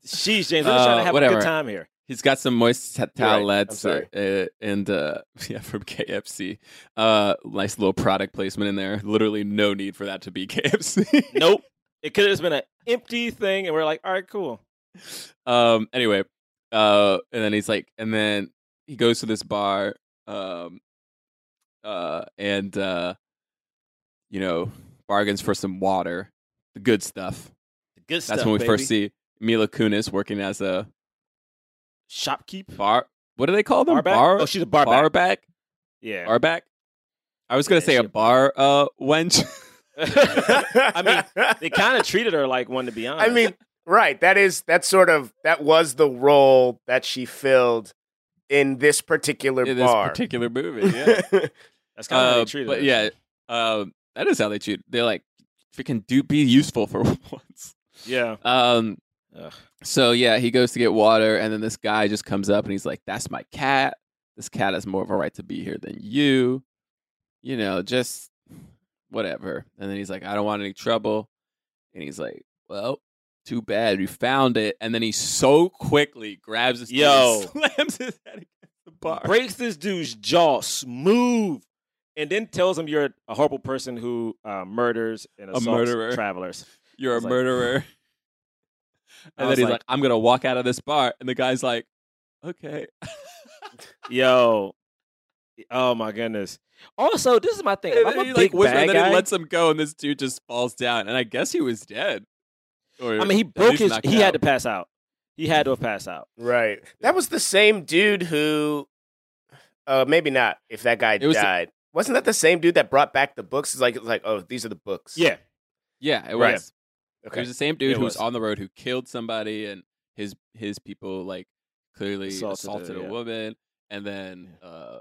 Sheesh, James. We're just trying Uh, to have a good time here. He's got some moist t- You're right. Towelettes uh, and uh, yeah, from KFC. Uh, nice little product placement in there. Literally no need for that to be KFC. Nope. It could have just been an empty thing, and we're like, all right, cool. um. Anyway, uh, and then he's like, and then he goes to this bar, um, uh, and uh, you know, bargains for some water, the good stuff. The good stuff. That's when we baby. first see Mila Kunis working as a shopkeep. bar. What do they call them? Barback? Bar. Oh, she's a barback. barback. Yeah. Barback. I was gonna Yeah, say she a a bar uh wench. I mean, they kind of treated her like one, to be honest. I mean, right. That is that sort of that was the role that she filled in this particular in this bar. particular movie. Yeah. that's kind of how Uh, they treated but her. yeah, um, that is how they treat. They're like, freaking do be useful for once. yeah. Um. Ugh. So yeah, he goes to get water, and then this guy just comes up and he's like, "That's my cat. This cat has more of a right to be here than you. You know, just whatever." And then he's like, "I don't want any trouble," and he's like, "Well." Too bad we found it, and then he so quickly grabs his Yo. slams his head against the bar. breaks this dude's jaw smooth, and then tells him you're a horrible person who uh, murders and assaults murderer. travelers. You're a like- murderer. I and then he's like- like, I'm gonna walk out of this bar, and the guy's like, okay. Yo, oh my goodness. Also, this is my thing. And I'm then a he big like whispers, bad and then guy, he lets him go, and this dude just falls down. And I guess he was dead. Or I mean, he broke his. knocked He had to pass out. He had to have passed out. right. That was the same dude who uh maybe not if that guy It was the- died. Wasn't that the same dude that brought back the books? It's like it's like, oh, these are the books. Yeah, Yeah, it Right. was. It was the same dude who was. on the road who killed somebody, and his his people like clearly Assaulted assaulted, a yeah. woman, and then uh,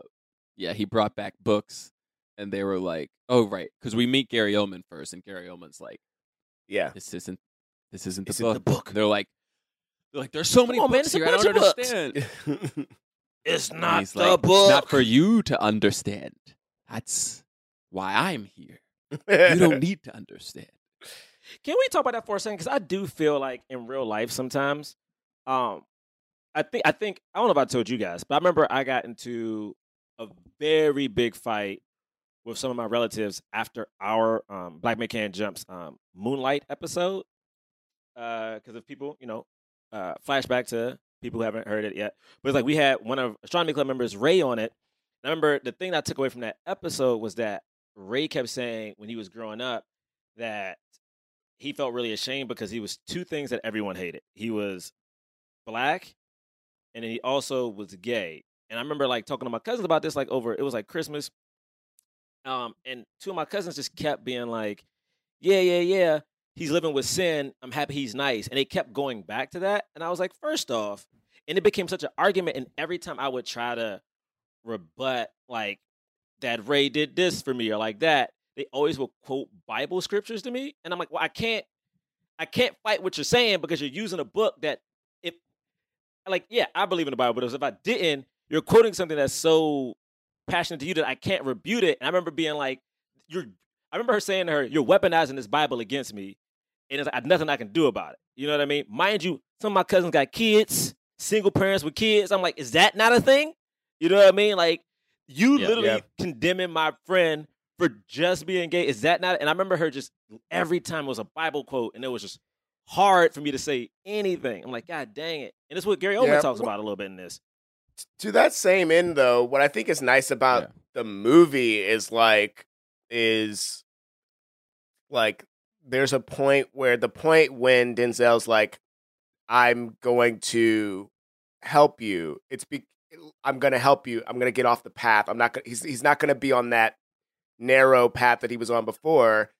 yeah, he brought back books, and they were like, "Oh, right," because we meet Gary Oldman first, and Gary Oldman's like, Yeah. "This isn't, this isn't the Isn't book." the book. And they're like, "They're like, there's so many on, books a here, I don't understand." It's not the like, book. It's not for you to understand. That's why I'm here. You don't need to understand. Can we talk about that for a second? Because I do feel like in real life sometimes, um, I think I think I don't know if I told you guys, but I remember I got into a very big fight with some of my relatives after our um, Black Man Jumps um, Moonlight episode. Because of people, you know, uh, flashback to people who haven't heard it yet. But it's like we had one of Astronomy Club members, Ray, on it. And I remember the thing I took away from that episode was that Ray kept saying when he was growing up that he felt really ashamed because he was two things that everyone hated. He was black, and he also was gay. And I remember like talking to my cousins about this, like over it was like Christmas. Um, and two of my cousins just kept being like, "Yeah, yeah, yeah, he's living with sin. I'm happy he's nice." And they kept going back to that, and I was like, first off, and it became such an argument. And every time I would try to rebut, like that Ray did this for me or like that, they always will quote Bible scriptures to me, and I'm like, well, I can't, I can't fight what you're saying because you're using a book that, if, like, yeah, I believe in the Bible, but if I didn't, you're quoting something that's so passionate to you that I can't rebut it. And I remember being like, you're, I remember her saying to her, you're weaponizing this Bible against me, and it's like, nothing I can do about it. You know what I mean? Mind you, some of my cousins got kids, single parents with kids. I'm like, is that not a thing? You know what I mean? Like, you literally condemning my friend for just being gay. Is that not? And I remember her just every time it was a Bible quote, and it was just hard for me to say anything. I'm like, God dang it! And it's what Gary Oldman Yeah, talks about a little bit in this. to that same end though what i think is nice about Yeah. the movie is like is like there's a point where the point when denzel's like i'm going to help you it's be i'm going to help you i'm going to get off the path i'm not going he's, he's not going to be on that narrow path that he was on before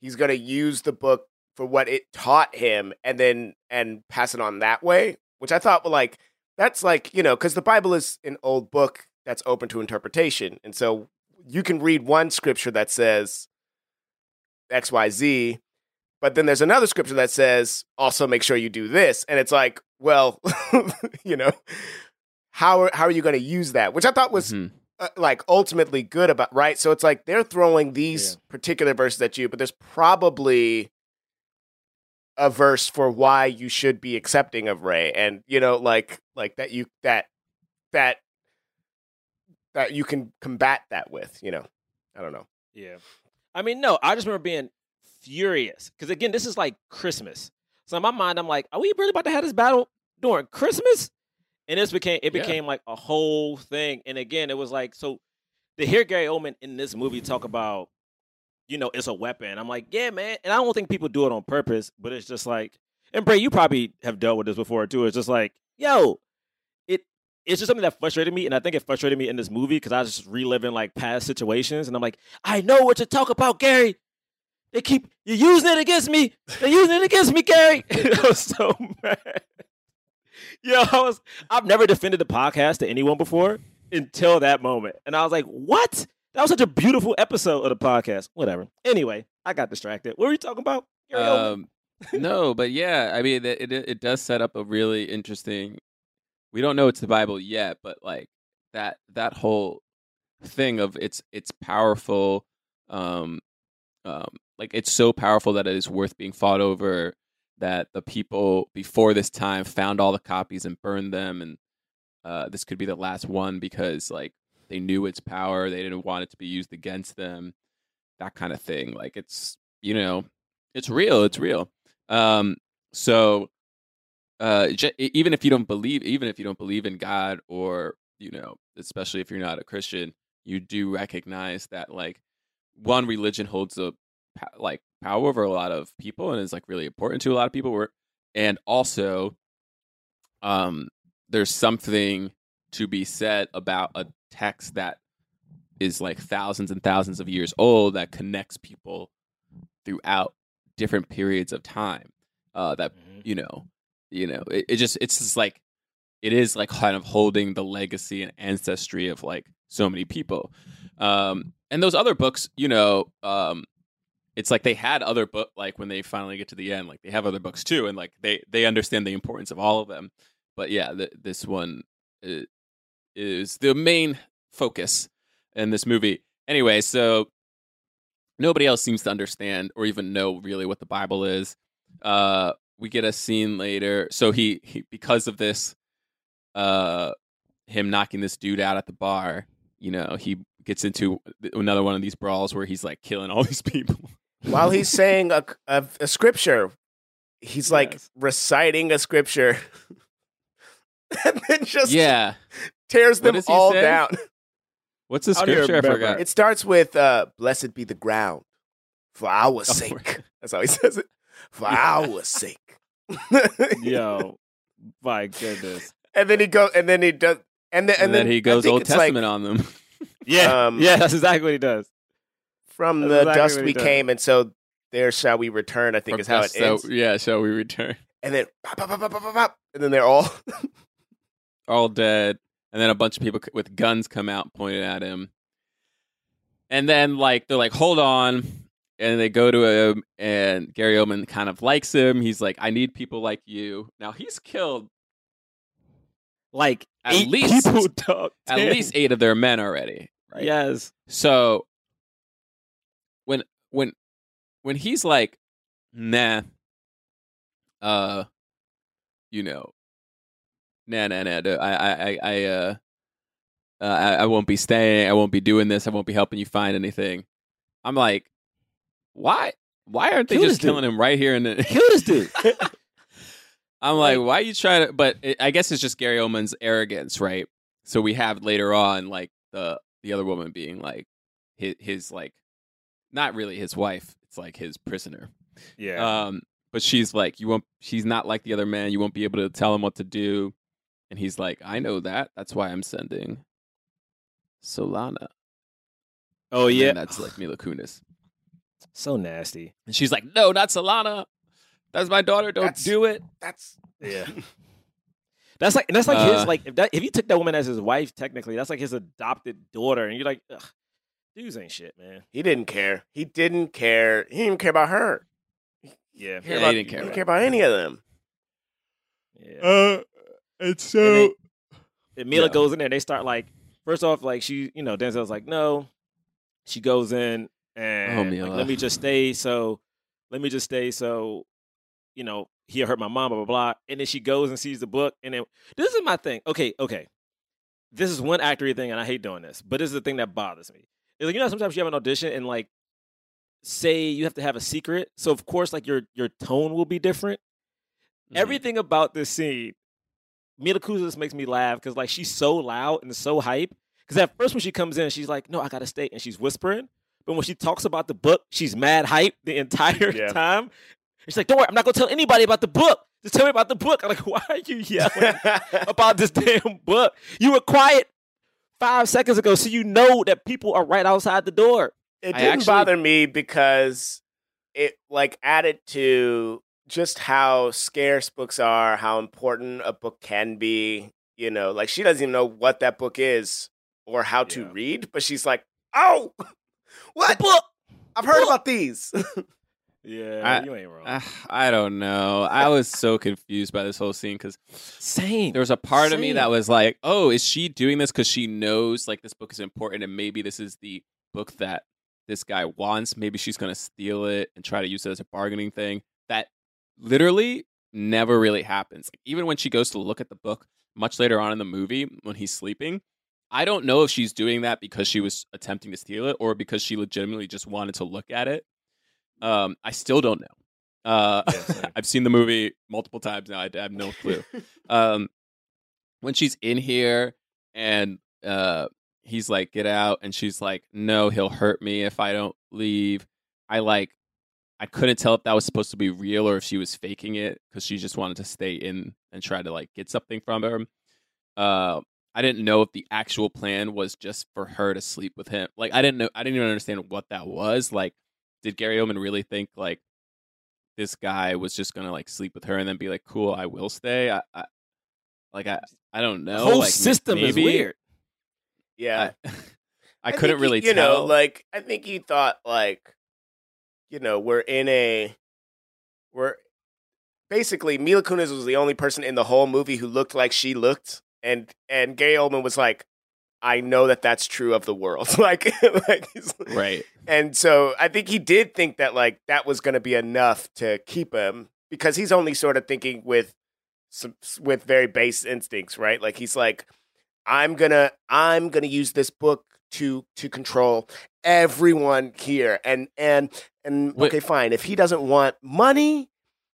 he's going to use the book for what it taught him and then and pass it on that way which i thought well, like that's like you know because the bible is an old book that's open to interpretation. And so you can read one scripture that says xyz but then there's another scripture that says also make sure you do this. And it's like well you know how are, how are you going to use that? Which i thought was Mhm. Uh, like ultimately good about right so it's like they're throwing these Yeah. particular verses at you but there's probably a verse for why you should be accepting of ray and you know like like that you that that that you can combat that with you know i don't know Yeah. I mean, no, I just remember being furious because again, this is like Christmas. So in my mind, I'm like, are we really about to have this battle during Christmas? And this became it Yeah. became like a whole thing. And again, it was like so to hear Gary Oldman in this movie talk about, you know, it's a weapon. I'm like, yeah, man. And I don't think people do it on purpose, but it's just like, and Bray, you probably have dealt with this before too. It's just like, yo, it it's just something that frustrated me, and I think it frustrated me in this movie because I was just reliving like past situations, and I'm like, I know what to talk about, Gary. They keep you're using it against me. They're using it against me, Gary. I was so mad. Yo, I was I've never defended the podcast to anyone before until that moment. And I was like, what? That was such a beautiful episode of the podcast. Whatever. Anyway, I got distracted. What were you talking about? Um, no, but yeah, I mean, it, it it does set up a really interesting. We don't know it's the Bible yet, but like that that whole thing of it's it's powerful, um, um, like it's so powerful that it is worth being fought over. That the people before this time found all the copies and burned them, and uh, this could be the last one because like they knew its power, they didn't want it to be used against them, that kind of thing. Like it's you know it's real it's real um so uh j- even if you don't believe even if you don't believe in god or you know especially if you're not a christian you do recognize that like one religion holds a like power over a lot of people and is like really important to a lot of people Where- and also um there's something to be said about a text that is like thousands and thousands of years old that connects people throughout different periods of time uh that Mhm. you know you know it, it just it's just like it is like kind of holding the legacy and ancestry of like so many people um and those other books, you know, um, it's like they had other book like when they finally get to the end, like they have other books too, and like they they understand the importance of all of them. But yeah, th- this one is, the main focus in this movie. Anyway, so nobody else seems to understand or even know really what the Bible is. Uh, we get a scene later. So he, he because of this, uh, him knocking this dude out at the bar. You know, he gets into another one of these brawls where he's like killing all these people. While he's saying a, a, a scripture, he's like Yes. reciting a scripture, and then just yeah. tears them all say? down. What's the I don't even scripture? I forgot. It starts with uh, "Blessed be the ground for our Oh, sake." That's how he says it. For our sake. Yo, my goodness. and then he goes, and then he does, and then and, then, he goes Old it's like, Testament on them. Yeah, Um, yeah, that's exactly what he does. From That's the exactly dust we came, and so there shall we return. I think From is how it Dust, so- ends. yeah, shall we return? And then pop, pop, pop, pop, pop, pop, pop, and then they're all all dead, and then a bunch of people with guns come out pointed at him, and then like they're like, "Hold on," and they go to him, and Gary Oldman kind of likes him. He's like, "I need people like you." Now he's killed Like At eight least- people, dog. at least eight of their men already. Right? Yes. So when when he's like, "Nah," uh, you know, nah, nah, nah, I, I, I, uh, uh, I, I won't be staying. I won't be doing this. I won't be helping you find anything. I'm like, why? Why aren't they Kill just this dude. killing him right here? In the, Kill this dude. I'm like, why you trying to? But it, I guess it's just Gary Oldman's arrogance, right? So we have later on, like the the other woman being like his, his like, not really his wife. It's like his prisoner. yeah. Um, but she's like, you won't. She's not like the other man. You won't be able to tell him what to do. And he's like, I know that. That's why I'm sending Solara. oh yeah. then that's like Mila Kunis. so nasty. And she's like, no, not Solara. That's my daughter. Don't That's- do it. that's Yeah. That's like that's like Uh, his like if that if he took that woman as his wife technically that's like his adopted daughter and you're like Ugh, dudes ain't shit man. He didn't care. He didn't care. He didn't even care about her. yeah. Care Yeah, about, he didn't care He didn't care about any of them. yeah. Uh, it's And they- and Mila Yeah. goes in there. They start like first off like she you know Denzel's like no. She goes in and Oh, like, let me just stay so let me just stay so you know he'll hurt my mom blah blah blah. And then she goes and sees the book and then this is my thing. Okay okay. This is one actory thing and I hate doing this but this is the thing that bothers me. It's like you know sometimes you have an audition and like say you have to have a secret so of course like your your tone will be different Mm-hmm. everything about this scene Mila Kunis makes me laugh because like she's so loud and so hype. Because at first when she comes in, she's like, "No, I gotta stay," and she's whispering. But when she talks about the book, she's mad hype the entire Yeah. time. She's like, "Don't worry, I'm not gonna tell anybody about the book. Just tell me about the book." I'm like, "Why are you yelling about this damn book? You were quiet five seconds ago, so you know that people are right outside the door." It I didn't actually- bother me because it like added to just how scarce books are, how important a book can be. You know, like she doesn't even know what that book is or how to read, but she's like, "Oh, what book? I've heard book." about these." Yeah, I- you ain't wrong. Uh, I don't know. I was so confused by this whole scene because Same. there was a part of me that was like, "Oh, is she doing this because she knows like this book is important and maybe this is the book that this guy wants? Maybe she's gonna steal it and try to use it as a bargaining thing." That literally never really happens. Like even when she goes to look at the book much later on in the movie when he's sleeping, I don't know if she's doing that because she was attempting to steal it or because she legitimately just wanted to look at it. Um, I still don't know. Uh, Yeah. I've seen the movie multiple times now. I have no clue. um, when she's in here and uh, he's like, "Get out," and she's like, "No, he'll hurt me if I don't leave." I like, I couldn't tell if that was supposed to be real or if she was faking it because she just wanted to stay in and try to like get something from him. Uh, I didn't know if the actual plan was just for her to sleep with him. Like, I didn't know. I didn't even understand what that was. Like, did Gary Oldman really think like this guy was just gonna like sleep with her and then be like, "Cool, I will stay"? I, I like I I don't know. the whole like, m- system is maybe- weird. yeah, I, I, think couldn't he- really you tell. know, like I think he thought like, you know, we're in a, we're basically Mila Kunis was the only person in the whole movie who looked like she looked, and and Gary Oldman was like, I know that that's true of the world, like, like, right. and so I think he did think that like that was going to be enough to keep him because he's only sort of thinking with some with very base instincts, right? Like he's like, I'm gonna I'm gonna use this book to to control everyone here, and and and Wait. okay, fine. If he doesn't want money,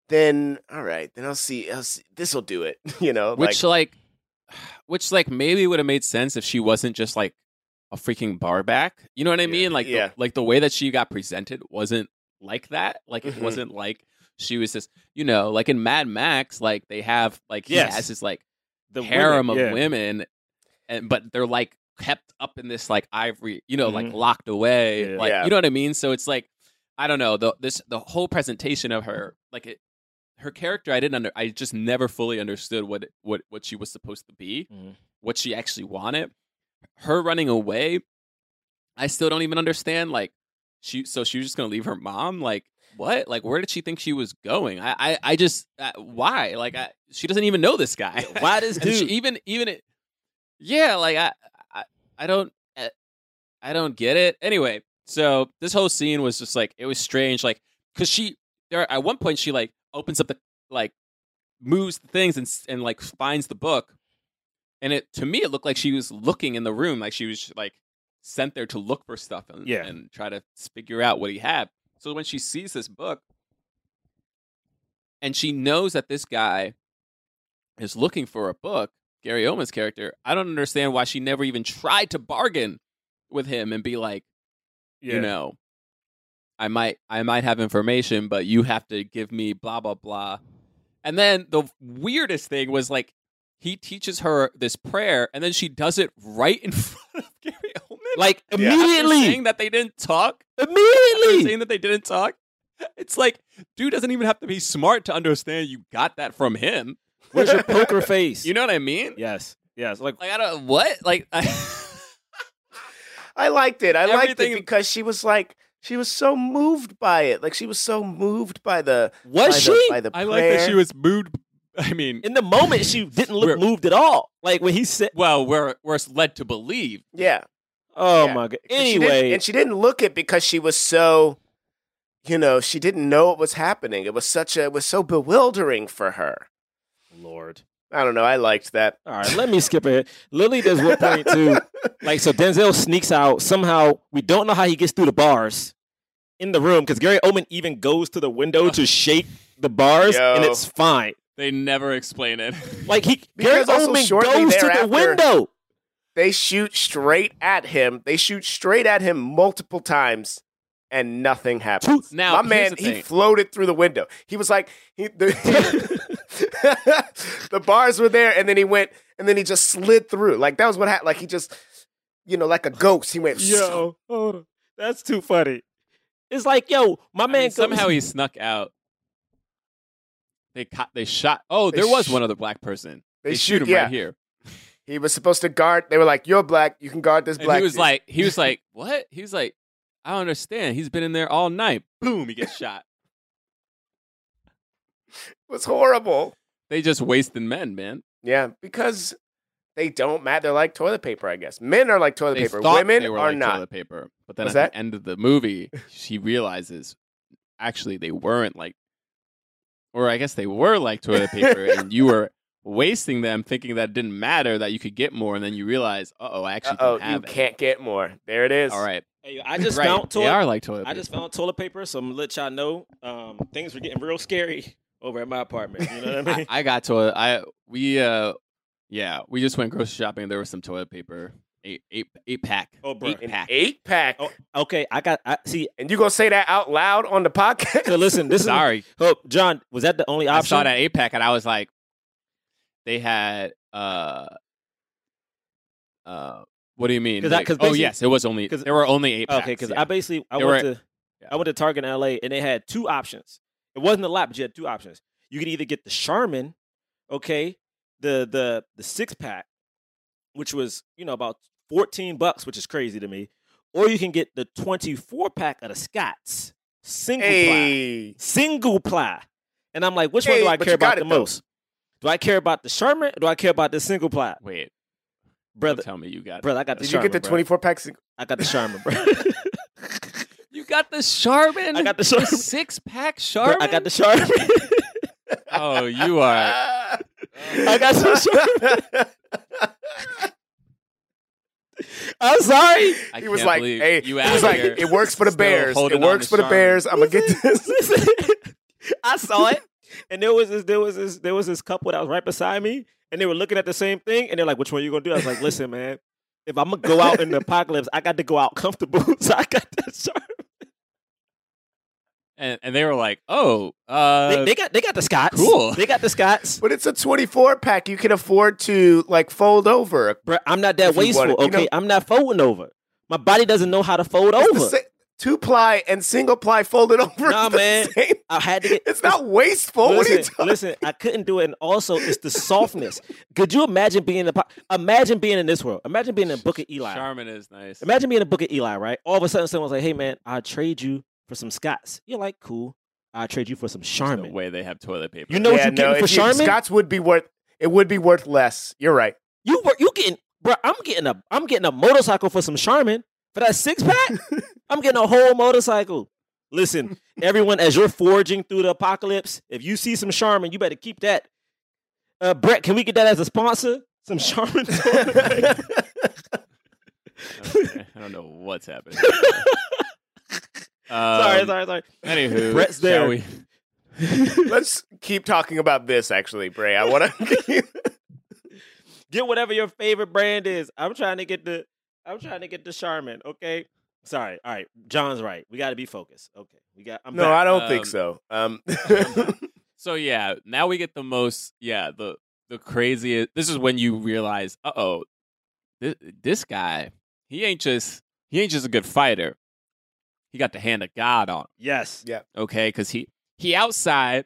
then all right, then I'll see. I'll see this will do it. You know, Which like, like, which like maybe would have made sense if she wasn't just like a freaking bar back. You know what I Yeah, mean? Like, the- yeah. like the way that she got presented wasn't like that. Like it Mhm. wasn't like she was just, you know, like in Mad Max, like they have like he Yes. has this like The harem women, of yeah. women, and but they're like kept up in this like ivory, you know, like Mhm. locked away, like you know what I mean. So it's like I don't know the this the whole presentation of her, like it, her character. I didn't under, I just never fully understood what what what she was supposed to be, Mhm. what she actually wanted. Her running away, I still don't even understand. Like she, so she was just gonna leave her mom, like. What? Like, where did she think she was going? I, I, I just, uh, why? Like, I, she doesn't even know this guy. Why does And she, even even it, yeah, like I I, I don't uh, I don't get it. Anyway, so this whole scene was just like it was strange, like because she there at one point she like opens up the like moves the things and and like finds the book, and it to me it looked like she was looking in the room, like she was like sent there to look for stuff and Yeah. and try to figure out what he had. So when she sees this book, and she knows that this guy is looking for a book, Gary Oldman's character, I don't understand why she never even tried to bargain with him and be like, Yeah. you know, I might I might have information, but you have to give me blah blah blah. And then the weirdest thing was like he teaches her this prayer and then she does it right in front of Gary Oldman. like Yeah. Immediately, saying that they didn't talk. Immediately. saying that they didn't talk. It's like, dude doesn't even have to be smart to understand you got that from him. Where's your poker face? You know what I mean? Yes, yes. Like Like I don't what? Like I, I liked it. I liked it because she was like she was so moved by it. Like she was so moved by the was by she? the, by the I like that she was moved. I mean, In the moment, she didn't look moved at all. Like when he said, well, we're we're led to believe. yeah. "Oh Yeah. my god." And she Anyway, and she didn't look it because she was so, you know, she didn't know what was happening. It was such a, it was so bewildering for her. Lord. I don't know. I liked that. All right, let me skip ahead. Lily does what point too. Like so, Denzel sneaks out somehow. We don't know how he gets through the bars in the room because Gary Oldman even goes to the window to shake the bars, and it's fine. They never explain it. Like he, Gary Because also Oldman goes to the window. They shoot straight at him. They shoot straight at him multiple times, and nothing happens. Now, my man, he floated through the window. He was like, he, the, the bars were there, and then he went, and then he just slid through. Like that was what happened. Like he just, you know, like a ghost. He went. Yo, hold on. that's too funny. It's like, yo, my I man mean, somehow he snuck out. They caught. They shot. Oh, They there was sh- one other black person. they They, shoot shoot- him yeah. right here. He was supposed to guard. They were like, "You're black. You can guard this And black." he was dude." like, he was like, what? He was like, I don't understand. He's been in there all night. Boom, he gets shot. It was horrible. They just wasting men, man. Yeah, because they don't matter. They're like toilet paper, I guess. Men are like toilet They paper. Women they were are like not. toilet paper, but then What's at that? the end of the movie, she realizes actually they weren't like, or I guess they were like toilet paper, and you were wasting them, thinking that it didn't matter that you could get more, and then you realize, uh oh, I actually Oh, you it. can't get more. There it is. All right, Hey, I just right. found they toilet. are like toilet I paper. just found toilet paper, so I'm gonna let y'all know um, things were getting real scary over at my apartment. You know what I mean? I, I got toilet. I we uh, yeah, we just went grocery shopping. There was some toilet paper, eight eight eight pack. Oh, bro. eight An pack. eight pack. Oh, okay, I got. I see. And you gonna say that out loud on the podcast? So listen, this is. Sorry, Oh, John, was that the only I option? saw that eight pack and I was like, they had uh uh. What do you mean? 'Cause I- Like- 'cause oh yes, it was only 'cause- there were only eight. Packs, Okay, because yeah. I basically I They went were- to yeah. I went to Target in LA and they had two options. It wasn't a lap, but you had two options. You could either get the Charmin, okay, the the the six pack, which was you know about fourteen bucks, which is crazy to me, or you can get the 24 pack of the Scott's single ply. Single ply. And I'm like, which one do I care about the though. most? Do I care about the Charmin or do I care about the single ply? Wait, Brother, don't tell me you got brother, I got the did you Charmin. get the 24 pack? sing- I got the Charmin, bro. You got the Charmin. I got the Charmin. six pack Bro, Charmin. I got the Sherman. Oh, you are. I got the Sherman. I'm sorry. I he was like, "Hey, you he was like, it works for the Bears. It works to for the Charmin. Bears. I'm gonna get this." I saw it, and there was this, there was this, there was this couple that was right beside me, and they were looking at the same thing, and they're like, "Which one are you gonna do?" I was like, "Listen, man, if I'm gonna go out in the apocalypse, I got to go out comfortable." So I got that shirt. And, and they were like, "Oh, uh, They, they got they got the Scott's. Cool. They got the Scott's. But it's a 24 pack. You can afford to like fold over. Bro, I'm not that wasteful. want you okay, know- I'm not folding over. My body doesn't know how to fold It's the over. sa- two ply and single ply folded over. Nah, is the man. same. I had to get. It's not wasteful. what are you Listen, talking? listen, I couldn't do it, and also it's the softness. Could you imagine being in the? Imagine being in this world. Imagine being in the Book of Eli. Charmin is nice." Imagine being in the Book of Eli, right? All of a sudden, someone's like, "Hey, man, I'll trade you for some Scott's." You're like, "Cool, I'll trade you for some the Charmin." way they have toilet paper. You know what yeah, you getting for if you- Charmin? Scott's would be worth. It would be worth less. You're right. You were you getting, bro? I'm getting a I'm getting a motorcycle for some Charmin for that six pack. I'm getting a whole motorcycle. Listen, everyone, as you're forging through the apocalypse, if you see some Charmin, you better keep that. Uh, Brett, can we get that as a sponsor? Some Charmin. Okay, I don't know what's happening. Sorry, Um, sorry, sorry. Anywho, Brett's shall we? Let's keep talking about this. Actually, Bray, I want to. Get whatever your favorite brand is. I'm trying to get the I'm trying to get the Charmin. Okay. Sorry. All right. John's right. We got to be focused. Okay. We got. I'm no, back. I don't Um, think so. Um, So yeah, now we get the most. Yeah, the the craziest. This is when you realize, uh oh, this, this guy, he ain't just he ain't just a good fighter. He got the hand of God on him. Yes. Yeah. Okay, because he he outside.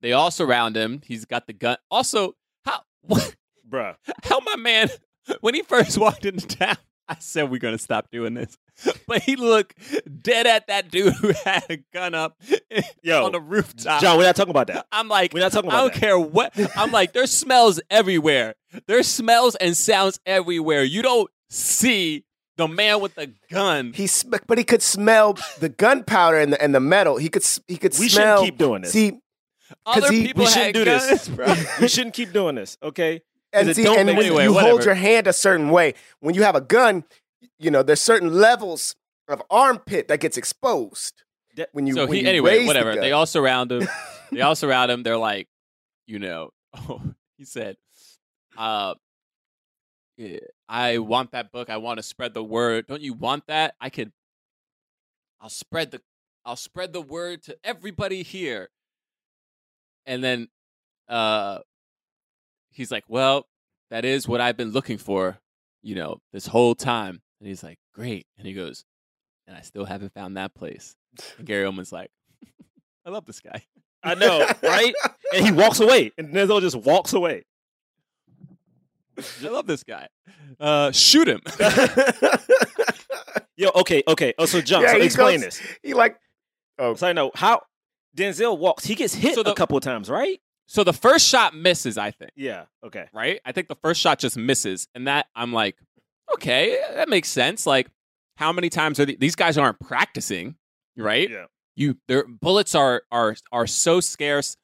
They all surround him. He's got the gun. Also, how what, Bruh. how my man when he first walked into town, I said we're gonna stop doing this. But he looked dead at that dude who had a gun up Yo, on the rooftop. John, we're not talking about that. I'm like, We're not talking about I don't that. care what. I'm like, there's smells everywhere. There's smells and sounds everywhere. You don't see the man with the gun. he sm- but he could smell the gunpowder and the and the metal. He could s- he could We smell. shouldn't keep doing this. See Other he- people we had shouldn't do guns, this. bro. we shouldn't keep doing this. Okay. and it see, don't and make when sense. you Anyway, hold whatever. your hand a certain way, when you have a gun, you know there's certain levels of armpit that gets exposed. That- When you so when he you anyway, raise the whatever. gun. They all surround him. they all surround him. They're like, you know, oh, he said, uh, yeah, I want that book. I want to spread the word. Don't you want that? I could. I'll spread the. I'll spread the word to everybody here. And then, uh, he's like, "Well, that is what I've been looking for, you know, this whole time." And he's like, "Great." And he goes, "And I still haven't found that place." And Gary Oldman's like, "I love this guy." I know, right? and he walks away, and Denzel just walks away. I love this guy. Uh, shoot him. Yo, okay, okay. Oh, so John, Yeah, so explain goes- this. he like oh, So I know how Denzel walks. He gets hit So the- a couple times, right? so the first shot misses, I think. Yeah. Okay. Right? I think the first shot just misses, and that I'm like, okay, that makes sense. Like, how many times are the, these guys aren't practicing? Right? Yeah. You their bullets are are are so scarce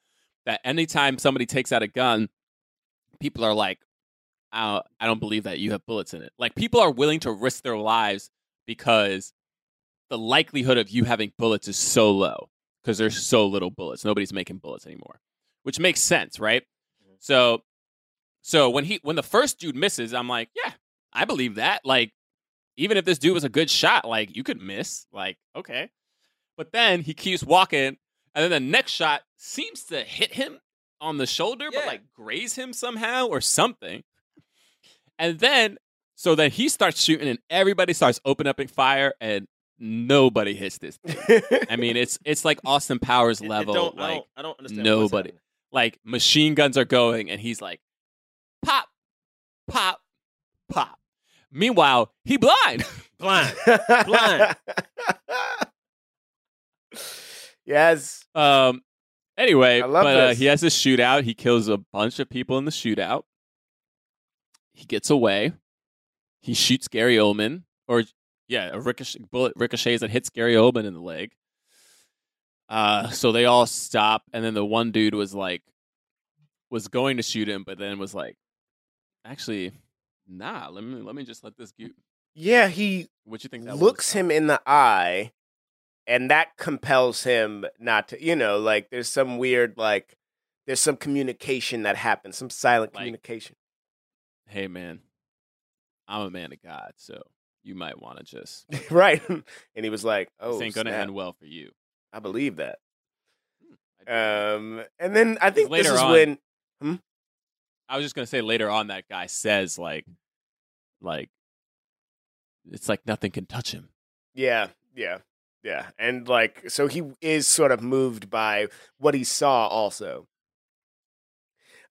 that anytime somebody takes out a gun, people are like, I I don't believe that you have bullets in it. Like people are willing to risk their lives because the likelihood of you having bullets is so low because there's so little bullets. Nobody's making bullets anymore, which makes sense, right? Mm-hmm. So, so when he when the first dude misses, I'm like, yeah, I believe that. Like, even if this dude was a good shot, like you could miss, like okay. But then he keeps walking, and then the next shot seems to hit him on the shoulder, but like graze him somehow or something. And then, so then he starts shooting, and everybody starts opening up fire, and nobody hits this. dude. I mean, it's it's like Austin Powers It- it level. don't- I like don't, I don't understand. nobody. Like machine guns are going, and he's like, pop, pop, pop. Meanwhile, he blind. Blind. Blind. yes. Um. Anyway, I love but uh, he has a shootout. He kills a bunch of people in the shootout. He gets away. He shoots Gary Oldman, or yeah, a ricochet bullet ricochets and hits Gary Oldman in the leg. Uh, so they all stop, and then the one dude was like, was going to shoot him, but then was like, actually, nah. Let me let me just let this get. Yeah, he What you think? That looks him in the eye, and that compels him not to. You know, like there's some weird like there's some communication that happens, some silent Like- communication. Hey man, I'm a man of God, so you might want to just. right. and he was like, "Oh, this ain't gonna snap. end well for you. I believe that." Um, and then I think this later is on- when I was just gonna say later on that guy says like, like, it's like nothing can touch him. Yeah, yeah, yeah. And like, so he is sort of moved by what he saw also.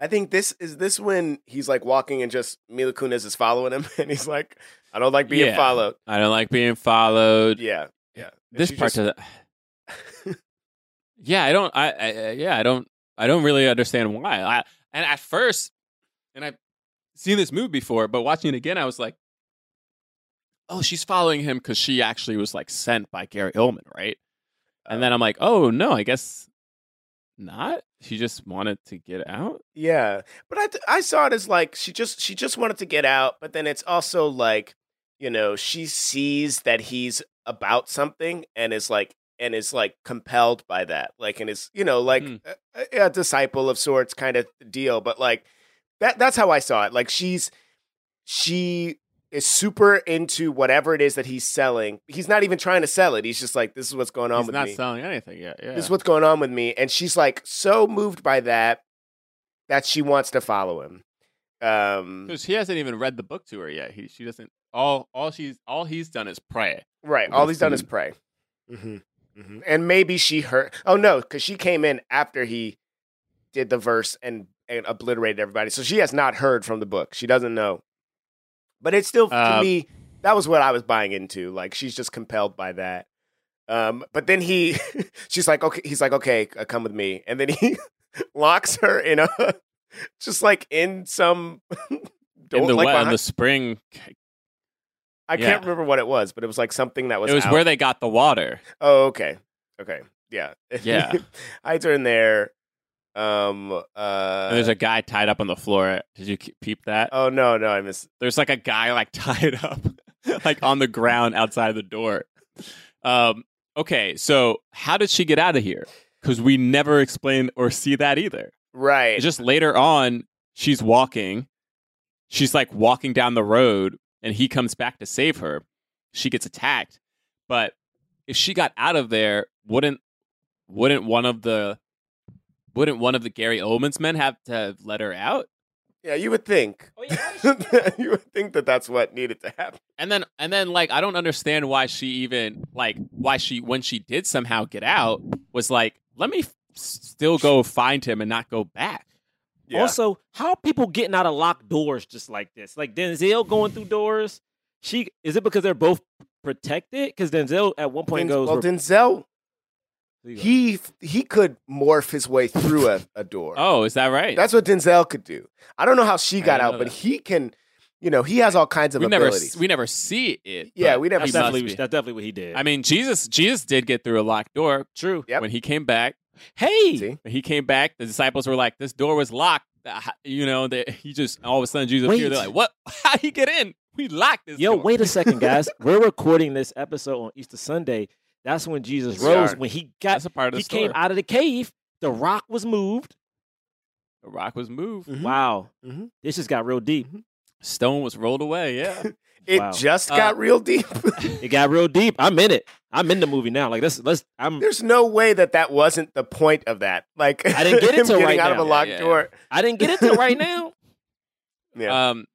I think this is this when he's like walking and just Mila Kunis is following him and he's like, I don't like being Yeah. followed. I don't like being followed. Yeah, yeah. And this part just- of the, yeah, I don't. I, I yeah, I don't. I don't really understand why. I and at first, and I've seen this movie before, but watching it again, I was like, oh, she's following him because she actually was like sent by Gary Oldman, right? And oh. then I'm like, oh no, I guess not. She just wanted to get out. Yeah, but I I saw it as like she just she just wanted to get out, but then it's also like you know she sees that he's about something and is like and is like compelled by that, like and is you know like Hmm. a, a disciple of sorts kind of deal. But like that that's how I saw it. Like she's she is super into whatever it is that he's selling. He's not even trying to sell it. He's just like this is what's going on He's with me. He's not selling anything yet. Yeah. this is what's going on with me and she's like so moved by that that she wants to follow him um because he hasn't even read the book to her yet. He she doesn't. All all she's all he's done is pray. right all he's done is pray hmm hmm and maybe she heard oh no because she came in after he did the verse and, and obliterated everybody so she has not heard from the book she doesn't know but it's still to Uh, me that was what i was buying into like she's just compelled by that um but then he she's like okay he's like okay uh, come with me and then he locks her in a just like in some in the like wet, in behind- the spring. I yeah. can't remember what it was, but it was like something that was. it was out. where they got the water. Oh, okay, okay, yeah, Yeah. I turned there. Um. Uh. and there's a guy tied up on the floor. Did you peep that? Oh no, no, I missed. There's like a guy like tied up, like on the ground outside the door. Um. Okay, so how did she get out of here? Because we never explain or see that either. Right. It's just later on, she's walking. She's like walking down the road, and he comes back to save her. She gets attacked, but if she got out of there, wouldn't wouldn't one of the wouldn't one of the Gary Oldman's men have to have let her out? yeah, you would think. Oh, yeah, you would think that that's what needed to happen. And then and then like I don't understand why she even like why she when she did somehow get out was like let me f- still go find him and not go back. Yeah. Also, how are people getting out of locked doors just like this? Like Denzel going through doors. She is it because they're both protected? Because Denzel at one point Den- goes, well, Denzel, There you go. He he could morph his way through a, a door. Oh, is that right? That's what Denzel could do. I don't know how she got out, but that. he can. You know, he has all kinds of we never abilities. we never see it. Yeah, we never that's definitely that's definitely what he did. I mean, Jesus Jesus did get through a locked door true. Yep. when he came back. Hey, See? When he came back, the disciples were like, "This door was locked." Uh, You know, that he just all of a sudden Jesus Wait. appeared. They're like, "What? How would he get in? We locked this." yo, door." wait a second, guys. We're recording this episode on Easter Sunday. That's when Jesus Yes, rose. are. When he got, That's a part of the he story. came out of the cave. The rock was moved. The rock was moved. Mhm. Wow, Mhm. this just got real deep. Stone was rolled away. Yeah. It Wow. just Uh, got real deep. It got real deep. I'm in it. I'm in the movie now. Like let's let's. I'm. There's no way that that wasn't the point of that. Like I didn't get into it getting right out now. of a locked Yeah, yeah. door. I didn't get into it right now. Yeah. Um.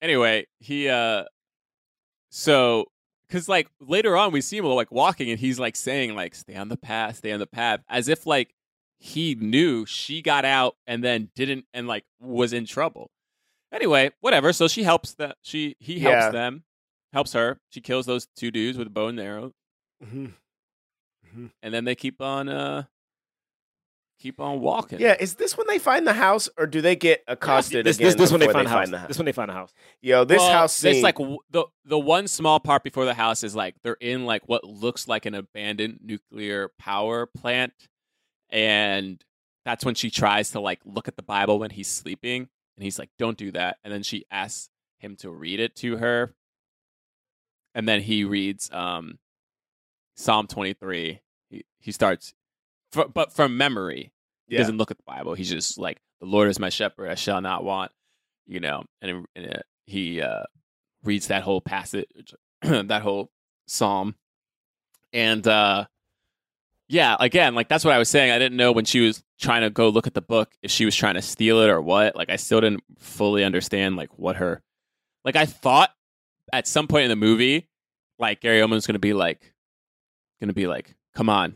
Anyway, he uh. So, because like later on we see him like walking and he's like saying like "Stay on the path, stay on the path," as if like he knew she got out and then didn't and like was in trouble. Anyway, whatever. So she helps that she he Yeah. helps them, helps her. She kills those two dudes with a bow and arrow, Mhm. and then they keep on uh keep on walking. Yeah, is this when they find the house, or do they get accosted This, again this, this when they before find, house. the house? This when they find the house. Yo, this Well, house scene. It's like w- the the one small part before the house is like they're in like what looks like an abandoned nuclear power plant, and that's when she tries to like look at the Bible when he's sleeping, and he's like, "Don't do that," and then she asks him to read it to her, and then he reads um Psalm twenty three. He he starts, fr- but from memory. He Yeah. doesn't look at the Bible. He's just like, "The Lord is my shepherd; I shall not want." You know, and, and uh, he uh, reads that whole passage, that whole psalm, and uh, yeah, again, like that's what I was saying. I didn't know when she was trying to go look at the book if she was trying to steal it or what. Like, I still didn't fully understand like what her, like I thought at some point in the movie, like Gary Oldman's going to be like, going to be like, "Come on,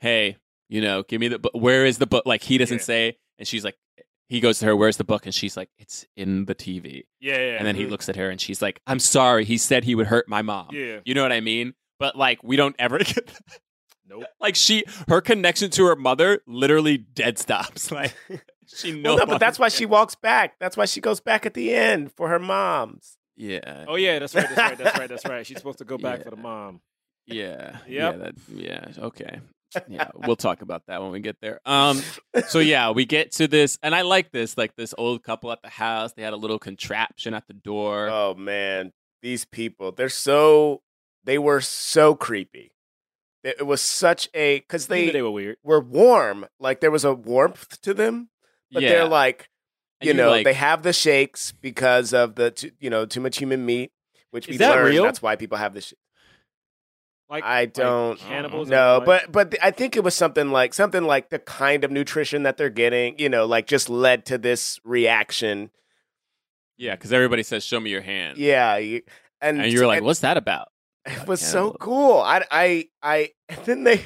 hey." You know, give me the book. Where is the book? Like he doesn't Yeah. say, and she's like, he goes to her, "Where's the book?" And she's like, "It's in the TV." Yeah, yeah. And then he looks at her, and she's like, "I'm sorry. He said he would hurt my mom." Yeah. You know what I mean? But like, we don't ever get. That. Nope. Like she, her connection to her mother literally dead stops. Like she Well, no, but that's why she walks back. That's why she goes back at the end for her mom's. Yeah. Oh yeah, that's right. That's right. That's right. That's right. She's supposed to go back for the mom. Yeah. Yep. Yeah. That, yeah. Okay. Yeah. We'll talk about that when we get there. Um. So yeah, we get to this, and I like this. Like this old couple at the house. They had a little contraption at the door. Oh man, these people, they're so they were so creepy. It was such a cuz They, they were weird. were warm. Like there was a warmth to them, but yeah. they're like you know, like- they have the shakes because of the too, you know, too much human meat, which Is we that learned real? that's why people have this shit. Like I don't cannibals. No, and, but like- but I think it was something like something like the kind of nutrition that they're getting, you know, like just led to this reaction. yeah, because everybody says, "Show me your hand." Yeah, you- and And you're like, and- "What's that about?" It was so cool. I, I, I, and then they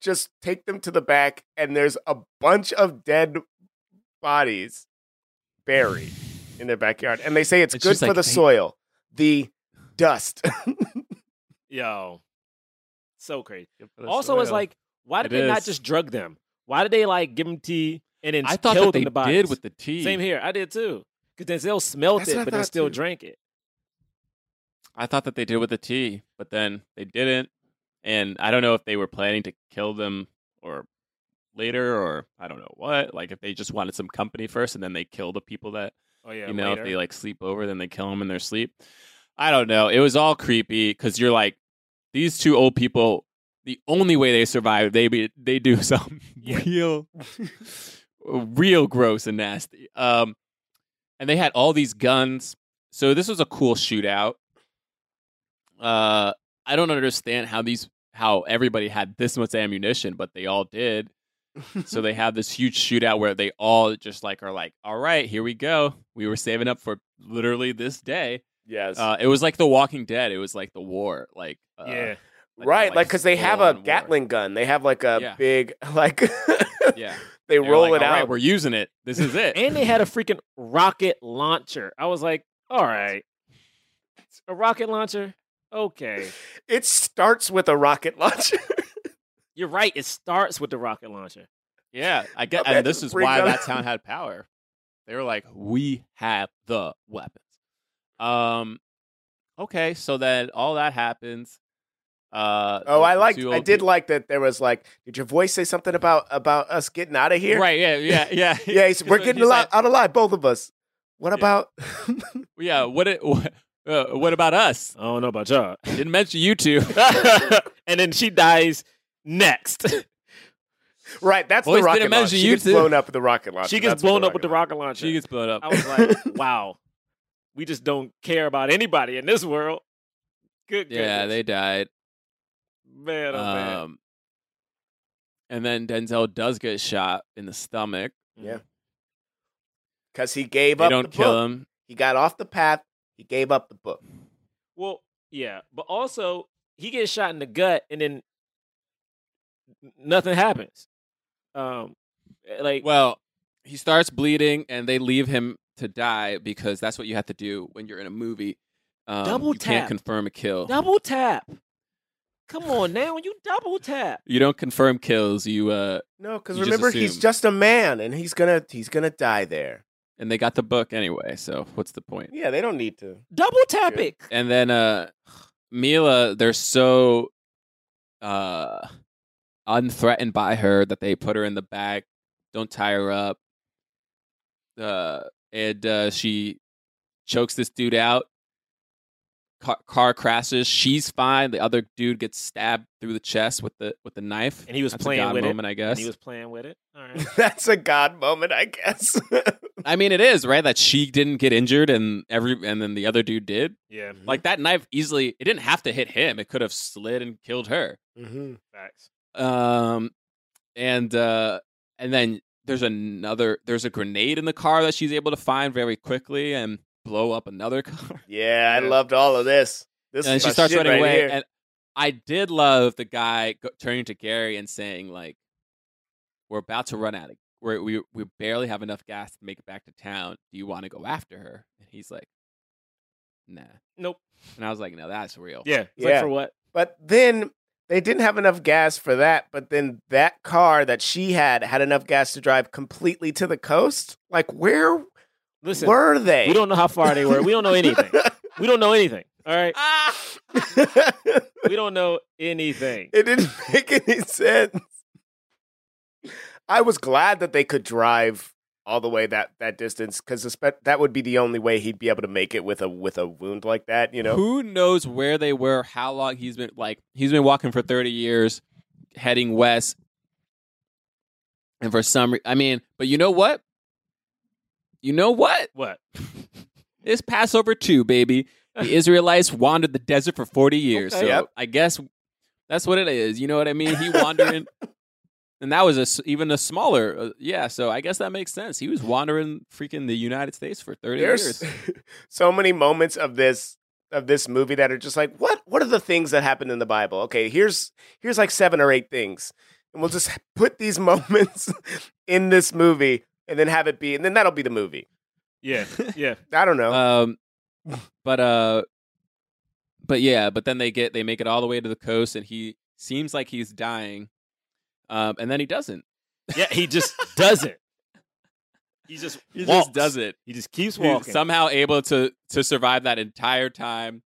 just take them to the back, and there's a bunch of dead bodies buried in their backyard, and they say it's It's good for like the they- soil, the dust. yo, so crazy. For Also, it's like, why did It they not just drug them? Why did they like give them tea and then I thought kill that them they the bodies? did with the tea. Same here. I did too. Because Denzel smelt That's it, but then still too. drank it. I thought that they did with the tea, but then they didn't. And I don't know if they were planning to kill them or later, or I don't know what. Like if they just wanted some company first, and then they kill the people that Oh yeah, you know later. if they like sleep over, then they kill them in their sleep. I don't know. It was all creepy because you're like these two old people. The only way they survive, they be, they do something real, real gross and nasty. Um, and they had all these guns. So this was a cool shootout. Uh, I don't understand how these how everybody had this much ammunition, but they all did. so they have this huge shootout where they all just like are like, "All right, here we go. We were saving up for literally this day." Yes, Uh, it was like The Walking Dead. It was like the war, like uh, yeah, like- right, like because they have a full-on war. Gatling gun. They have like a Yeah. big like. Yeah, they They roll like, it "All right, out. we're using it. This is it. and they had a freaking rocket launcher. I was like, all right, a rocket launcher. Okay, It starts with a rocket launcher. you're right. It starts with the rocket launcher. Yeah, I get, Imagine and this is why that that town had power. They were like, "We have the weapons." Um, okay, so then all that happens. Uh, oh, I the like. I did like that. There was like, did your voice say something about about us getting out of here? Right? Yeah, yeah, yeah. Yeah, he's, we're getting he's alive, like, out alive, both of us. What about? yeah. What? It, what, uh, what about us? I don't know about y'all. Didn't mention you two. and then she dies next. right, that's Voice the rocket didn't launcher. She gets two. blown up with the rocket launcher. she gets That's blown up with the rocket launcher. she gets blown up. I was like, wow, we just don't care about anybody in this world. Good. yeah, goodness. they died. man, oh man. Um, and then Denzel does get shot in the stomach. Yeah. because he gave They up don't the kill book. him. He got off the path. He gave up the book. Well, yeah, but also he gets shot in the gut, and then nothing happens. Um, like Well, he starts bleeding, and they leave him to die because that's what you have to do when you're in a movie. Um, Double you can't confirm a kill. Double tap. Come on now, you double tap. You don't confirm kills. You uh, No, because You just remember he's just a man, and he's gonna he's gonna die there. and they got the book anyway. So what's the point? Yeah, they don't need to. Double tap Good. it. And then uh, Mila, they're so uh, unthreatened by her that they put her in the back, don't tie her up. Uh, and uh, she chokes this dude out. Car, car crashes. She's fine. The other dude gets stabbed through the chest with the with the knife. And he was That's a playing God with moment, it. I guess. And he was playing with it. All right. That's a god moment, I guess. I mean, it is right that she didn't get injured, and every and then the other dude did. yeah. Like that knife easily, it didn't have to hit him. It could have slid and killed her. mm-hmm. Facts. Um, and uh, and then there's another. There's a grenade in the car that she's able to find very quickly and blow up another car. Yeah, I loved all of this. This and is she starts shit running right away. here. And I did love the guy go- turning to Gary and saying like, "We're about to run out of. We're, we we barely have enough gas to make it back to town. Do you want to go after her?" And he's like, "Nah." Nope. And I was like, "No, that's real." Yeah. It's Yeah. Like for what? But then they didn't have enough gas for that. But then that car that she had had enough gas to drive completely to the coast. Like, where Listen, were they? we don't know how far they were. We don't know anything. we don't know anything. All right. it We don't know anything. It didn't make any sense. I was glad that they could drive all the way that that distance because that would be the only way he'd be able to make it with a with a wound like that. You know. Who knows where they were, how long he's been like he's been walking for 30 years heading west. And for some re- I mean, but you know what? You know what? What? It's Passover too, baby. The Israelites wandered the desert for 40 years. Okay. So Yep. I guess that's what it is. You know what I mean? He wandering and that was a s even a smaller uh, yeah, so I guess that makes sense. He was wandering freaking the United States for 30 There's years. so many moments of this of this movie that are just like, what what are the things that happened in the Bible? Okay, here's here's like seven or eight things. And we'll just put these moments in this movie and then have it be and then that'll be the movie. Yeah. Yeah. I don't know. Um, but uh, but yeah, but then they get they make it all the way to the coast, and he seems like he's dying. Um, and then he doesn't. Yeah. He just doesn't. He just He walks. just does it. He just keeps He's walking. somehow able to to survive that entire time.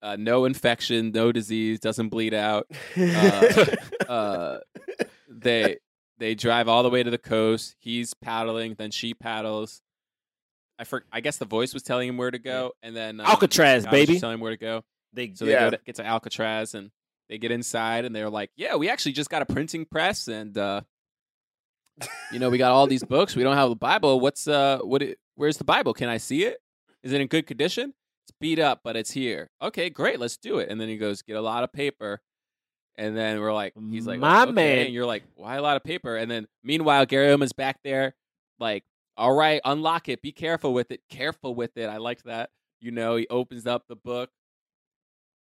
Uh, no infection, no disease, doesn't bleed out. uh, Uh, they they drive all the way to the coast. He's paddling, then she paddles. I for, I guess the voice was telling him where to go, and then um, Alcatraz, God was just baby. telling him where to go. They So they Yeah. go to, get to Alcatraz and they get inside and they're like, "Yeah, we actually just got a printing press and uh, you know we got all these books. We don't have the Bible. What's uh what? It, where's the Bible? Can I see it? Is it in good condition? It's beat up, but it's here. Okay, great. Let's do it." And then he goes, "Get a lot of paper." And then we're like, he's like, My okay. man. And you're like, why a lot of paper? And then meanwhile, Gary Oldman's back there, like, all right, unlock it. Be careful with it. Careful with it. I liked that. You know, he opens up the book,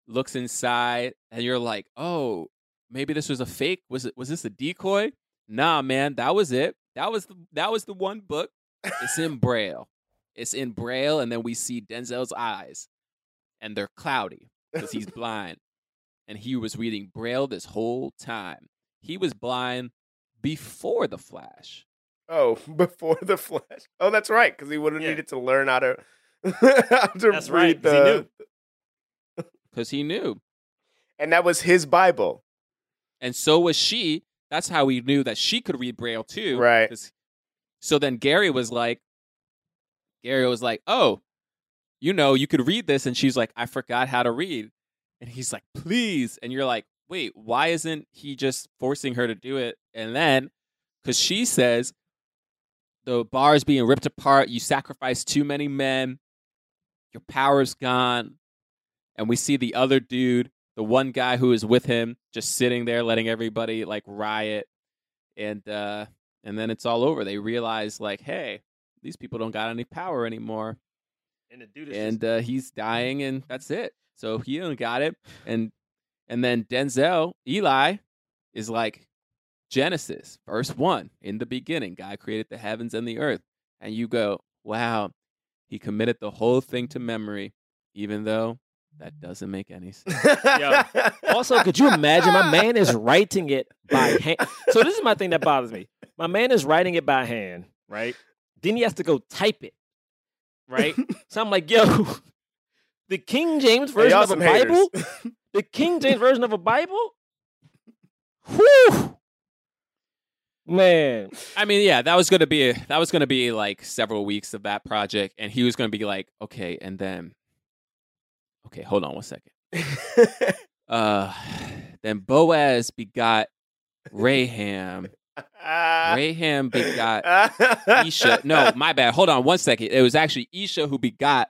looks inside, and you're like, oh, maybe this was a fake. Was it? Was this a decoy? Nah, man, that was it. That was the that was the one book. It's in braille. It's in braille, and then we see Denzel's eyes, and they're cloudy because he's blind, and he was reading braille this whole time. He was blind before the Flash. oh, before the flash. Oh, that's right, because he would have Yeah. needed to learn how to how to That's read right, the. Because he knew. and that was his Bible. And so was she. That's how we knew that she could read Braille too. Right. So then Gary was like, Gary was like, oh, you know, you could read this. And she's like, I forgot how to read. And he's like, please. And you're like, wait, why isn't he just forcing her to do it? And then, because she says, the bar is being ripped apart. You sacrificed too many men. Your power's gone. And we see the other dude, the one guy who is with him, just sitting there letting everybody like riot. And uh and then it's all over. They realize like, hey, these people don't got any power anymore. and the dude is And uh, he's dying and that's it. So he don't got it. And and then Denzel, Eli, is like, Genesis, verse one, in the beginning, God created the heavens and the earth. And you go, wow, he committed the whole thing to memory, even though that doesn't make any sense. Yo. Also, could you imagine? My man is writing it by hand. So this is my thing that bothers me. My man is writing it by hand, right? Then he has to go type it, right? so I'm like, yo, the King James version y'all of a some haters. Bible, the King James version of a Bible. Whew, man. I mean, yeah, that was gonna be that was gonna be like several weeks of that project, and he was gonna be like, okay, and then, okay, hold on one second. Uh, then Boaz begot Raham. Raham begot Isha. No, my bad. Hold on one second. It was actually Isha who begot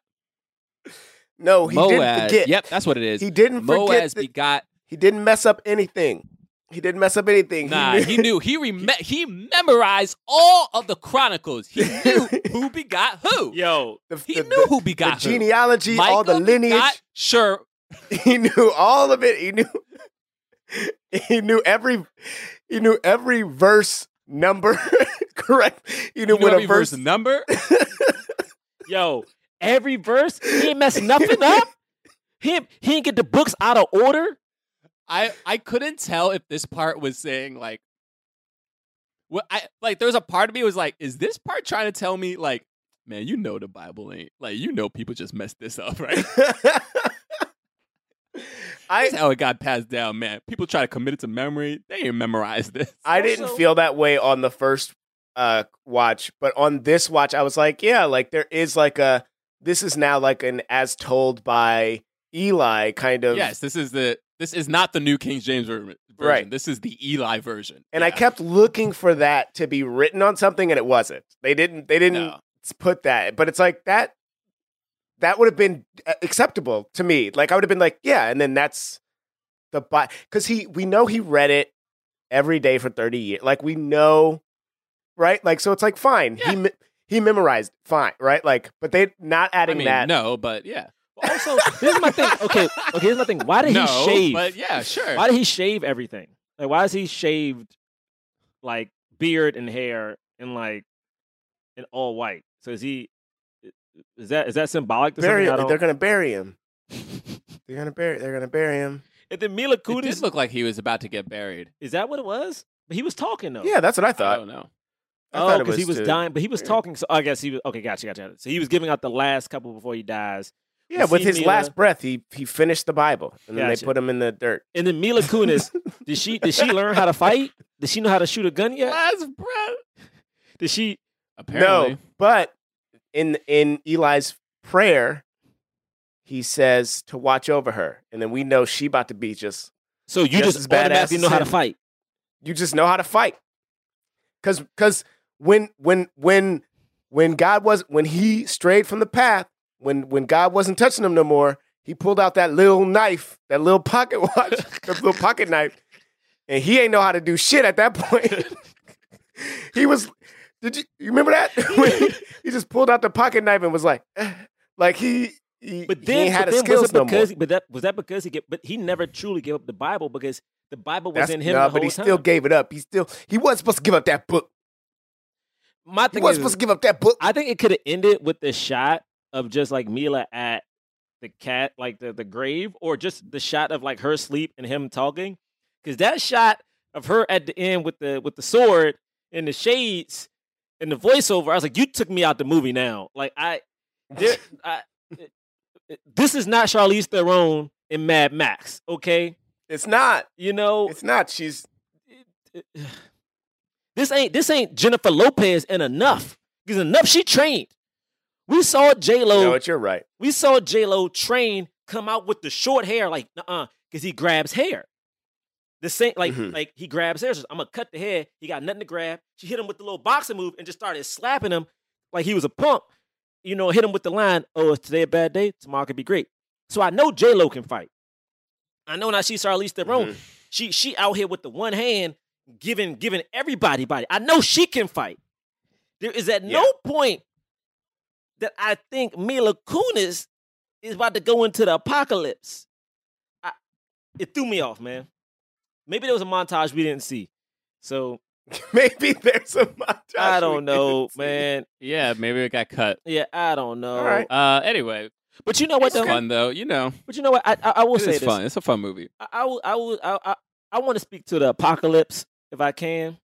no, he didn't forget. Yep, that's what it is. He didn't forget. Moaz begot. he didn't mess up anything. He didn't mess up anything. Nah, he knew. He rem- He memorized all of the chronicles. He knew who begot who. Yo, the, He the- knew the- who begot the who. genealogy, all the lineage. Sure. he knew all of it. He knew. He knew every. He knew every verse number. Correct. He knew You know when every a verse. verse number. yo, every verse, he ain't messed nothing up. He he didn't get the books out of order. I I couldn't tell if this part was saying like what I like there's a part of me was like is this part trying to tell me like man you know the bible ain't like you know people just messed this up right? I that's how it got passed down man. People try to commit it to memory they ain't memorize this. I didn't Also- feel that way on the first uh watch, but on this watch I was like, yeah, like there is like a this is now like an as told by Eli kind of yes this is the this is not the new king james ver- version Right. this is the eli version And I kept looking for that to be written on something and it wasn't. They didn't they didn't No. put that. But it's like that that would have been uh, acceptable to me. Like I would have been like, yeah, and then that's the but cuz he we know he read it every day for 30 years. Like we know right? Like so it's like fine. Yeah. He he memorized fine, right? Like but they not I adding mean, that. no but yeah Also, here's my thing. Okay, okay, here's my thing. Why did no he shave? but yeah sure Why did he shave everything? Like, why is he shaved like beard and hair and like in all white? So is he? Is that is that symbolic to Bury, something? They're going to bury him. They're going to bury they're going to bury him. And then Mila it Kunis. did look like he was about to get buried is that what it was? But he was talking though. Yeah, that's what I thought. i thought. don't know I oh, because he was to- dying, but he was talking. So I guess he was okay. Gotcha, gotcha. So he was giving out the last couple before he dies. Yeah, with his Mila- last breath, he he finished the Bible, and then Gotcha. they put him in the dirt. And then Mila Kunis, did she did she learn how to fight? Did she know how to shoot a gun yet? last breath Did she? apparently No, but in in Eli's prayer, he says to watch over her, and then we know she about to be just. So you Just just, as badass automatically as know how to him. fight. You just know how to fight, because because when when when when God was when he strayed from the path, when when God wasn't touching him no more, he pulled out that little knife, that little pocket watch, that little pocket knife, and he ain't know how to do shit at that point. he was. Did you, you remember that? He, he just pulled out the pocket knife and was like, eh, like he. he But he then, ain't had but the then skills was it no because? but that was that because he get? But he never truly gave up the Bible because the Bible was That's- in him no, the but he time. still gave it up. He still he wasn't supposed to give up that book. My He thing wasn't is, supposed to give up that book. I think it could have ended with the shot of just like Mila at the cat, like the the grave, or just the shot of like her sleep and him talking. Because that shot of her at the end with the with the sword and the shades and the voiceover, I was like, you took me out the movie now. Like I, there, I this is not Charlize Theron in Mad Max. Okay, It's not. you know It's not. She's this ain't this ain't Jennifer Lopez and enough. Because enough she trained. We saw J Lo. you know what? You're right. we saw J Lo train come out with the short hair, like uh, uh because he grabs hair. The same, like Mhm. like he grabs hair. I'm gonna cut the hair. He got nothing to grab. She hit him with the little boxing move and just started slapping him like he was a punk. You know, hit him with the line, "Oh, is today a bad day? Tomorrow could be great." So I know J Lo can fight. I know now she's Charlize Theron. Mhm. She she out here with the one hand giving giving everybody body. I know she can fight. There is at no point that I think Mila Kunis is about to go into the apocalypse. I, it threw me off, man. Maybe there was a montage we didn't see. So Maybe there's a montage. I don't know, didn't see. man. Yeah, maybe it got cut. Yeah, I don't know. All right. Uh, anyway, But you know what it's though? fun though. You know, But you know what? I I, I will it say is this. fun. It's a fun movie. I, I will I will I I, I want to speak to the apocalypse if I can.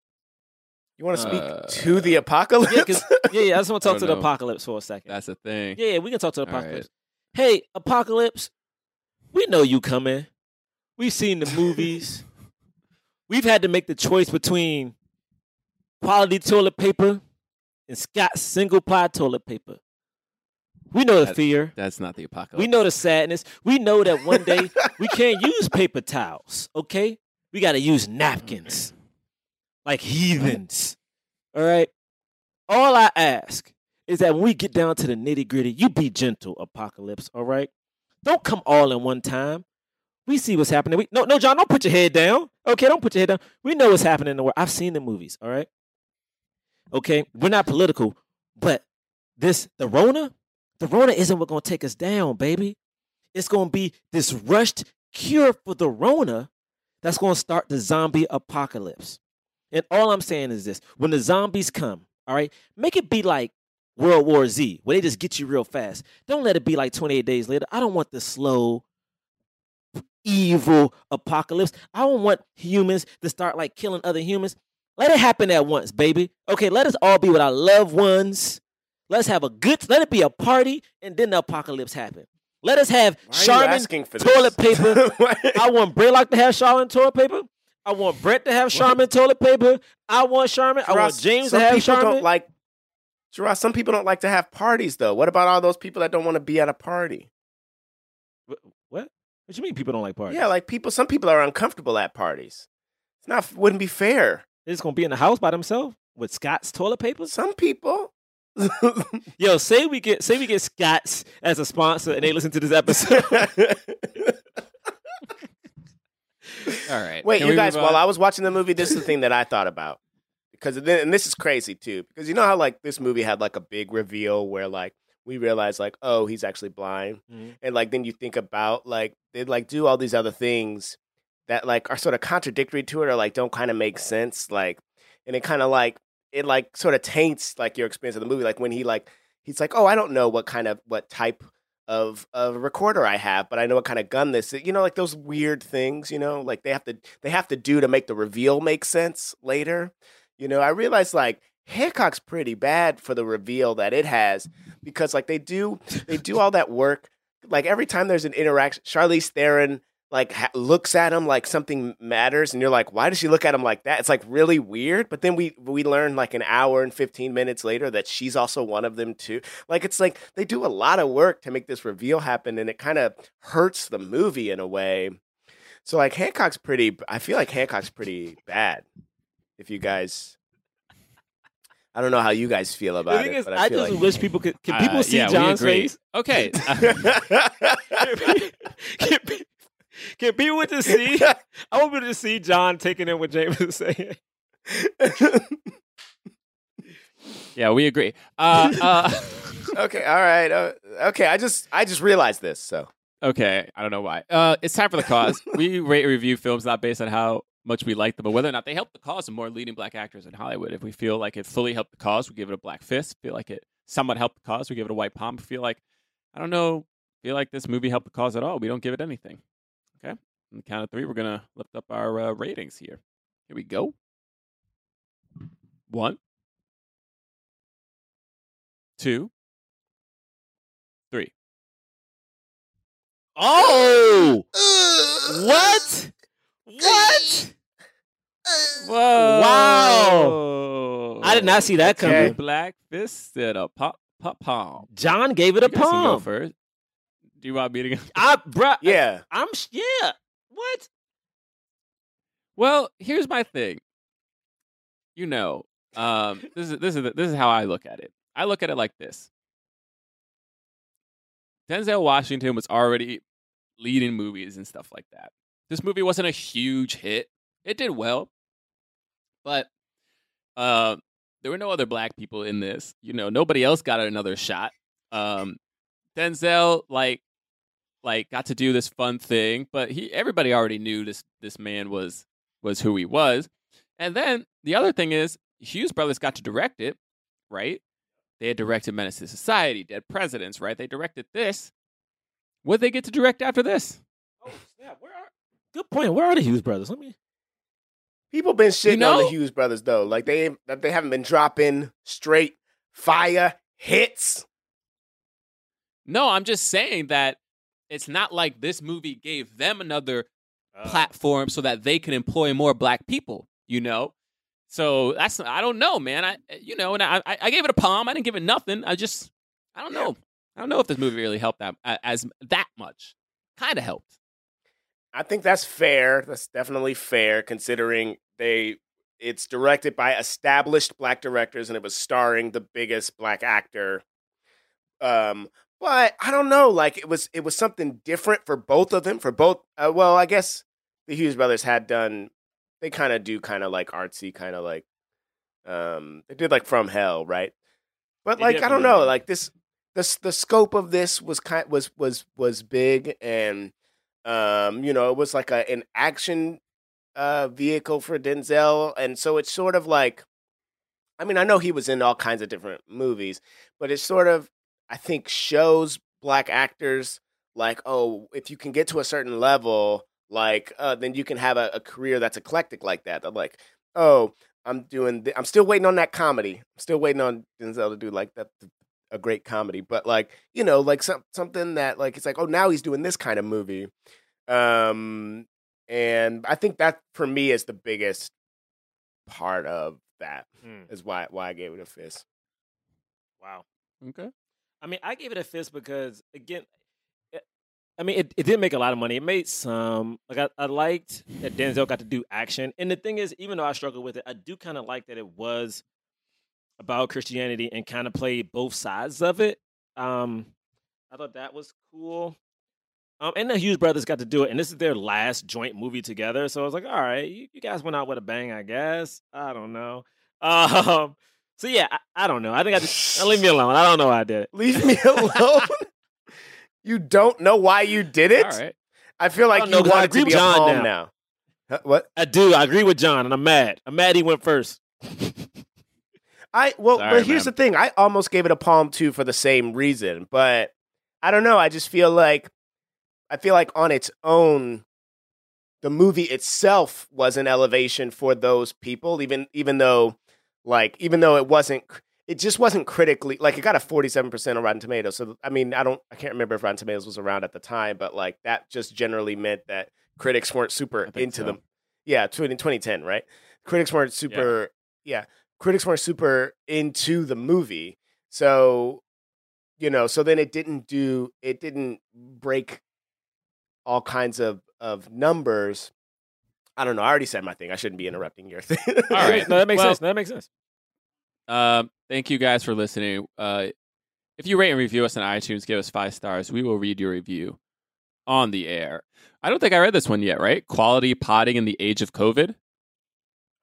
You want to speak Uh, to the apocalypse? Yeah, yeah, yeah. I just want to talk to don't the apocalypse for a second. That's a thing. Yeah, yeah, we can talk to the All right. apocalypse. Hey, apocalypse, we know you coming. We've seen the movies. We've had to make the choice between quality toilet paper and Scott's single ply toilet paper. We know the That- fear. That's not the apocalypse. We know the sadness. We know that one day we can't use paper towels, okay? We got to use napkins like heathens. All right? All I ask is that when we get down to the nitty gritty, you be gentle, Apocalypse, all right? Don't come all in one time. We see what's happening. We, no, no, John, don't put your head down. Okay, don't put your head down. We know what's happening in the world. I've seen the movies, all right? Okay, we're not political, but this, the Rona, the Rona isn't what's to take us down, baby. It's to be this rushed cure for the Rona that's to start the zombie apocalypse. And all I'm saying is this when the zombies come, all right, make it be like World War Z, where they just get you real fast. Don't let it be like 28 days later. I don't want the slow, evil apocalypse. I don't want humans to start like killing other humans. Let it happen at once, baby. Okay, let us all be with our loved ones. Let's have a good, let it be a party, and then the apocalypse happen. Let us have Charmin asking for this? toilet paper. I want Braylock to have Charmin toilet paper. I want Brett to have Charmin toilet paper. I want Charmin. I want James to have people Charmin. don't like. Jerah, some people don't like to have parties, though. What about all those people that don't want to be at a party? Wh- what? What you mean people don't like parties? Yeah, like people. Some people are uncomfortable at parties. It's not. Wouldn't be fair. they're just gonna be in the house by themselves with Scott's toilet paper. Some people. Yo, say we get say we get Scott's as a sponsor and they listen to this episode. All right. Wait, Can you guys. While? I was watching the movie, this is the thing that I thought about because then, and this is crazy too because you know how like this movie had like a big reveal where like we realized like oh he's actually blind Mhm. and like then you think about like they like do all these other things that like are sort of contradictory to it or like don't kind of make sense like and it kind of like it like sort of taints like your experience of the movie like when he like he's like oh i don't know what kind of what type of of recorder i have but i know what kind of gun this is you know like those weird things you know like they have to they have to do to make the reveal make sense later you know i realized like hancock's pretty bad for the reveal that it has because like they do they do all that work like every time there's an interaction charlize theron like ha- looks at him like something matters and you're like why does she look at him like that it's like really weird but then we we learn like an hour and 15 minutes later that she's also one of them too like it's like they do a lot of work to make this reveal happen and it kind of hurts the movie in a way so like hancock's pretty i feel like hancock's pretty bad if you guys I don't know how you guys feel The about thing it, is, but I, I, feel just like wish people could. Can people Uh, see yeah, John's face? Okay. can, pe- can people just see? I want people to see John taking in what James is saying. yeah, we agree. Uh, uh, okay, all right. Uh, okay, I just I just realized this. So okay, I don't know why. Uh, it's time for the cause. we rate review films not based on how much we like them, but whether or not they help the cause of more leading black actors in Hollywood. If we feel like it fully helped the cause, we give it a black fist. Feel like it somewhat helped the cause, we give it a white palm. Feel like I don't know, feel like this movie helped the cause at all, we don't give it anything. Okay, on the count of three, we're gonna lift up our uh, ratings here. Here we go. One, two, three. Oh, what? What? Whoa! Wow. I did not see that coming. Black fist and a pop pop palm. John gave it a You guys can go palm. first. Do you want me to go? I, bruh, yeah, I'm sh- yeah. What? Well, here's my thing. You know, um, this is this is this is how I look at it. I look at it like this. Denzel Washington was already leading movies and stuff like that. This movie wasn't a huge hit. It did well, but uh, there were no other black people in this. You know, nobody else got another shot. Um, Denzel like like got to do this fun thing, but he everybody already knew this this man was was who he was. And then the other thing is, Hughes brothers got to direct it, right? They had directed Menace II Society, Dead Presidents, right? They directed this. What they get to direct after this? Oh snap! Where are? Good point. Where are the Hughes brothers? Let me. People been shitting on know? the Hughes brothers though. Like they that they haven't been dropping straight fire hits. No, I'm just saying that it's not like this movie gave them another Uh, platform so that they can employ more black people, you know? So that's I don't know, man. I you know, and I I I gave it a palm. I didn't give it nothing. I just I don't know. I don't know if this movie really helped that as that much. Kind of helped. I think that's fair. That's definitely fair considering they it's directed by established black directors and it was starring the biggest black actor. Um but I don't know, like it was it was something different for both of them, for both uh, well, I guess the Hughes brothers had done they kind of do kind of like artsy kind of like um they did like from hell, right? But like I don't know, like this the the scope of this was kind was was was big and um you know it was like a an action uh vehicle for Denzel and so it's sort of like I mean I know he was in all kinds of different movies but it's sort of I think shows black actors like oh if you can get to a certain level like uh then you can have a, a career that's eclectic like that that like oh I'm doing th- I'm still waiting on that comedy I'm still waiting on Denzel to do like that a great comedy but like you know like some something that like it's like oh now he's doing this kind of movie um and I think that for me is the biggest part of that Hmm. is why why I gave it a fist Wow. Okay. I mean, I gave it a fist because again, I mean, it, it didn't make a lot of money. It made some. Like I, I liked that Denzel got to do action, and the thing is, even though I struggled with it, I do kind of like that it was about Christianity and kind of played both sides of it. Um, I thought that was cool. Um, and the Hughes brothers got to do it, and this is their last joint movie together. So I was like, all right, you, you guys went out with a bang, I guess. I don't know. Um, so yeah, I, I don't know. I think I just leave me alone. I don't know why I did it. leave me alone you don't know why you did it All right. I feel like don't know, you I want to be John now. now. Huh, what I do. I agree with John, and I'm mad. I'm mad he went first. I well, Sorry, but here's man. the thing. I almost gave it a palm too for the same reason, but I don't know. I just feel like I feel like on its own, the movie itself was an elevation for those people. Even even though, like, even though it wasn't, it just wasn't critically like it got a forty seven percent on Rotten Tomatoes. So I mean, I don't, I can't remember if Rotten Tomatoes was around at the time, but like that just generally meant that critics weren't super into so. them. Yeah, 20, 2010, right? Critics weren't super. yeah critics weren't super into the movie. So, you know, so then it didn't do it didn't break all kinds of of numbers. I don't know. I already said my thing. I shouldn't be interrupting your thing. All right. no, that makes Well- sense. That makes sense. Um, thank you guys for listening. Uh, if you rate and review us on iTunes, give us five stars. We will read your review on the air. I don't think I read this one yet, right? Quality potting in the age of COVID.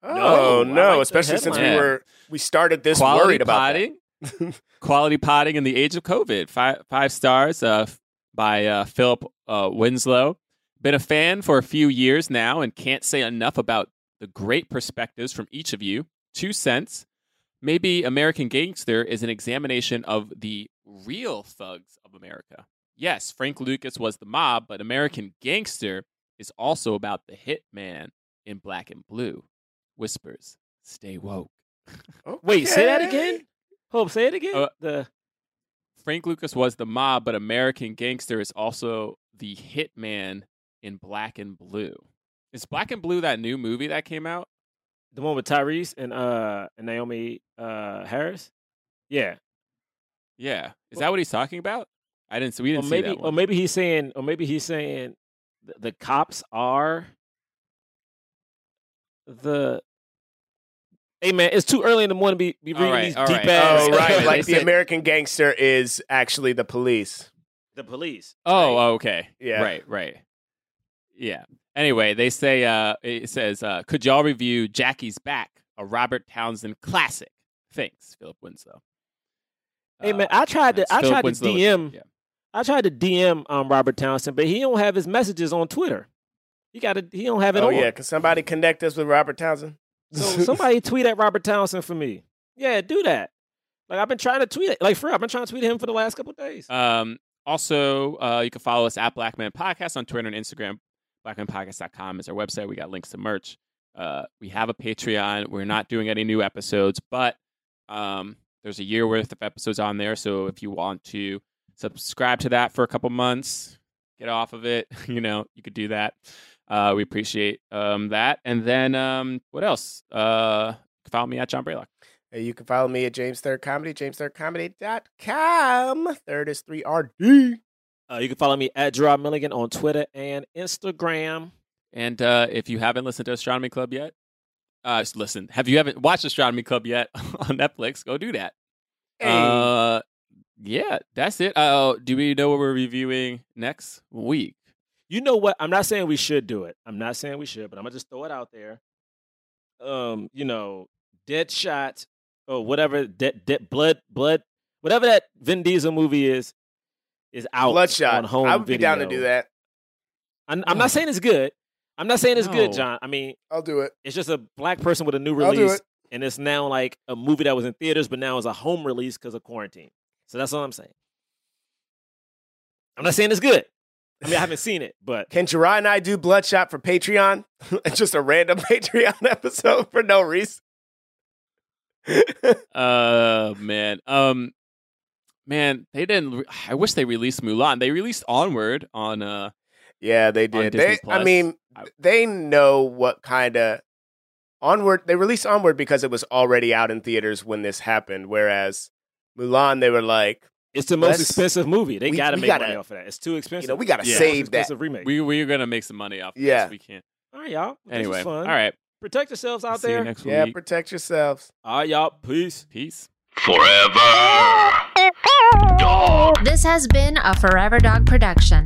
Oh No, no! like Especially since we were we started this Quality worried about potting. Quality potting in the age of COVID. Five five stars uh, by uh, Philip uh, Winslow. Been a fan for a few years now and can't say enough about the great perspectives from each of you. Two cents. Maybe American Gangster is an examination of the real thugs of America. Yes, Frank Lucas was the mob, but American Gangster is also about the hitman in black and blue. Whispers, stay woke. that. Wait, say that again. Hope, say it again. Uh, the Frank Lucas was the mob, but American Gangster is also the hitman in Black and Blue. Is Black and Blue that new movie that came out? the one with Tyrese and uh and Naomi uh Harris. Yeah. Yeah. Is that what he's talking about? I didn't see. We didn't maybe see that or one. maybe he's saying or maybe he's saying the, the cops are the Hey man, it's too early in the morning to be, be reading right, these deep right. ass. Oh right, They like the said- American gangster is actually the police. the police. oh, right? okay. Yeah. Right. Right. Yeah. Anyway, they say uh, it says, uh, "Could y'all review Jackie's Back, a Robert Townsend classic?" Thanks, Philip Winslow. Hey Uh, man, I tried to I Philip tried to Winslow. DM Yeah. I tried to DM um Robert Townsend, but he don't have his messages on Twitter. He got to he don't have it Oh on. yeah, can somebody connect us with Robert Townsend? So somebody tweet at Robert Townsend for me. Yeah, do that. Like I've been trying to tweet it. Like for real, I've been trying to tweet him for the last couple days. Um, also, uh, you can follow us at Black Men Podcast on Twitter and Instagram. BlackmenPodcast.com is our website. We got links to merch. Uh, we have a Patreon. We're not doing any new episodes, but um, there's a year worth of episodes on there. So if you want to subscribe to that for a couple months, get off of it, you know, you could do that. Uh, we appreciate um, that. And then um, what else? Uh, follow me at John Braylock. You can follow me at James Third Comedy, jamesthirdcomedy.com. Third is 3RD. Uh, you can follow me at Jerah Milligan on Twitter and Instagram. And uh, if you haven't listened to Astronomy Club yet, uh, listen. Have you haven't watched Astronomy Club yet on Netflix? Go do that. Hey. Uh, yeah, that's it. Uh, do we know what we're reviewing next week? You know what? I'm not saying we should do it. I'm not saying we should, but I'm gonna just throw it out there. Um, you know, Deadshot or whatever, dead, dead, blood, blood, whatever that Vin Diesel movie is, is out Bloodshot. on home I would be down to do that. I'm, I'm not saying it's good. I'm not saying it's No. good, John. I mean, I'll do it. it's just a black person with a new I'll do release, it. and it's now like a movie that was in theaters, but now is a home release because of quarantine. So that's all I'm saying. I'm not saying it's good. I mean, I haven't seen it, but Can Jerah and I do Bloodshot for Patreon? Just a random Patreon episode for no reason. Uh, man. Um, man, they didn't. Re- I wish they released Mulan. They released Onward on. Uh, yeah, they did. They, I mean, I- they know what kind of onward. They released Onward because it was already out in theaters when this happened. Whereas Mulan, they were like, it's the most expensive movie. They we- got to we make gotta- money off of that. It's too expensive. you know, we got to Yeah. Save that. remake. we we're gonna make some money off. Of Yeah. this. we can't. all right, y'all. Well, this was Anyway, fun. all right. protect yourselves out See you there. next Yeah, week. protect yourselves. All right, y'all. Peace. Peace. This has been a Forever Dog production.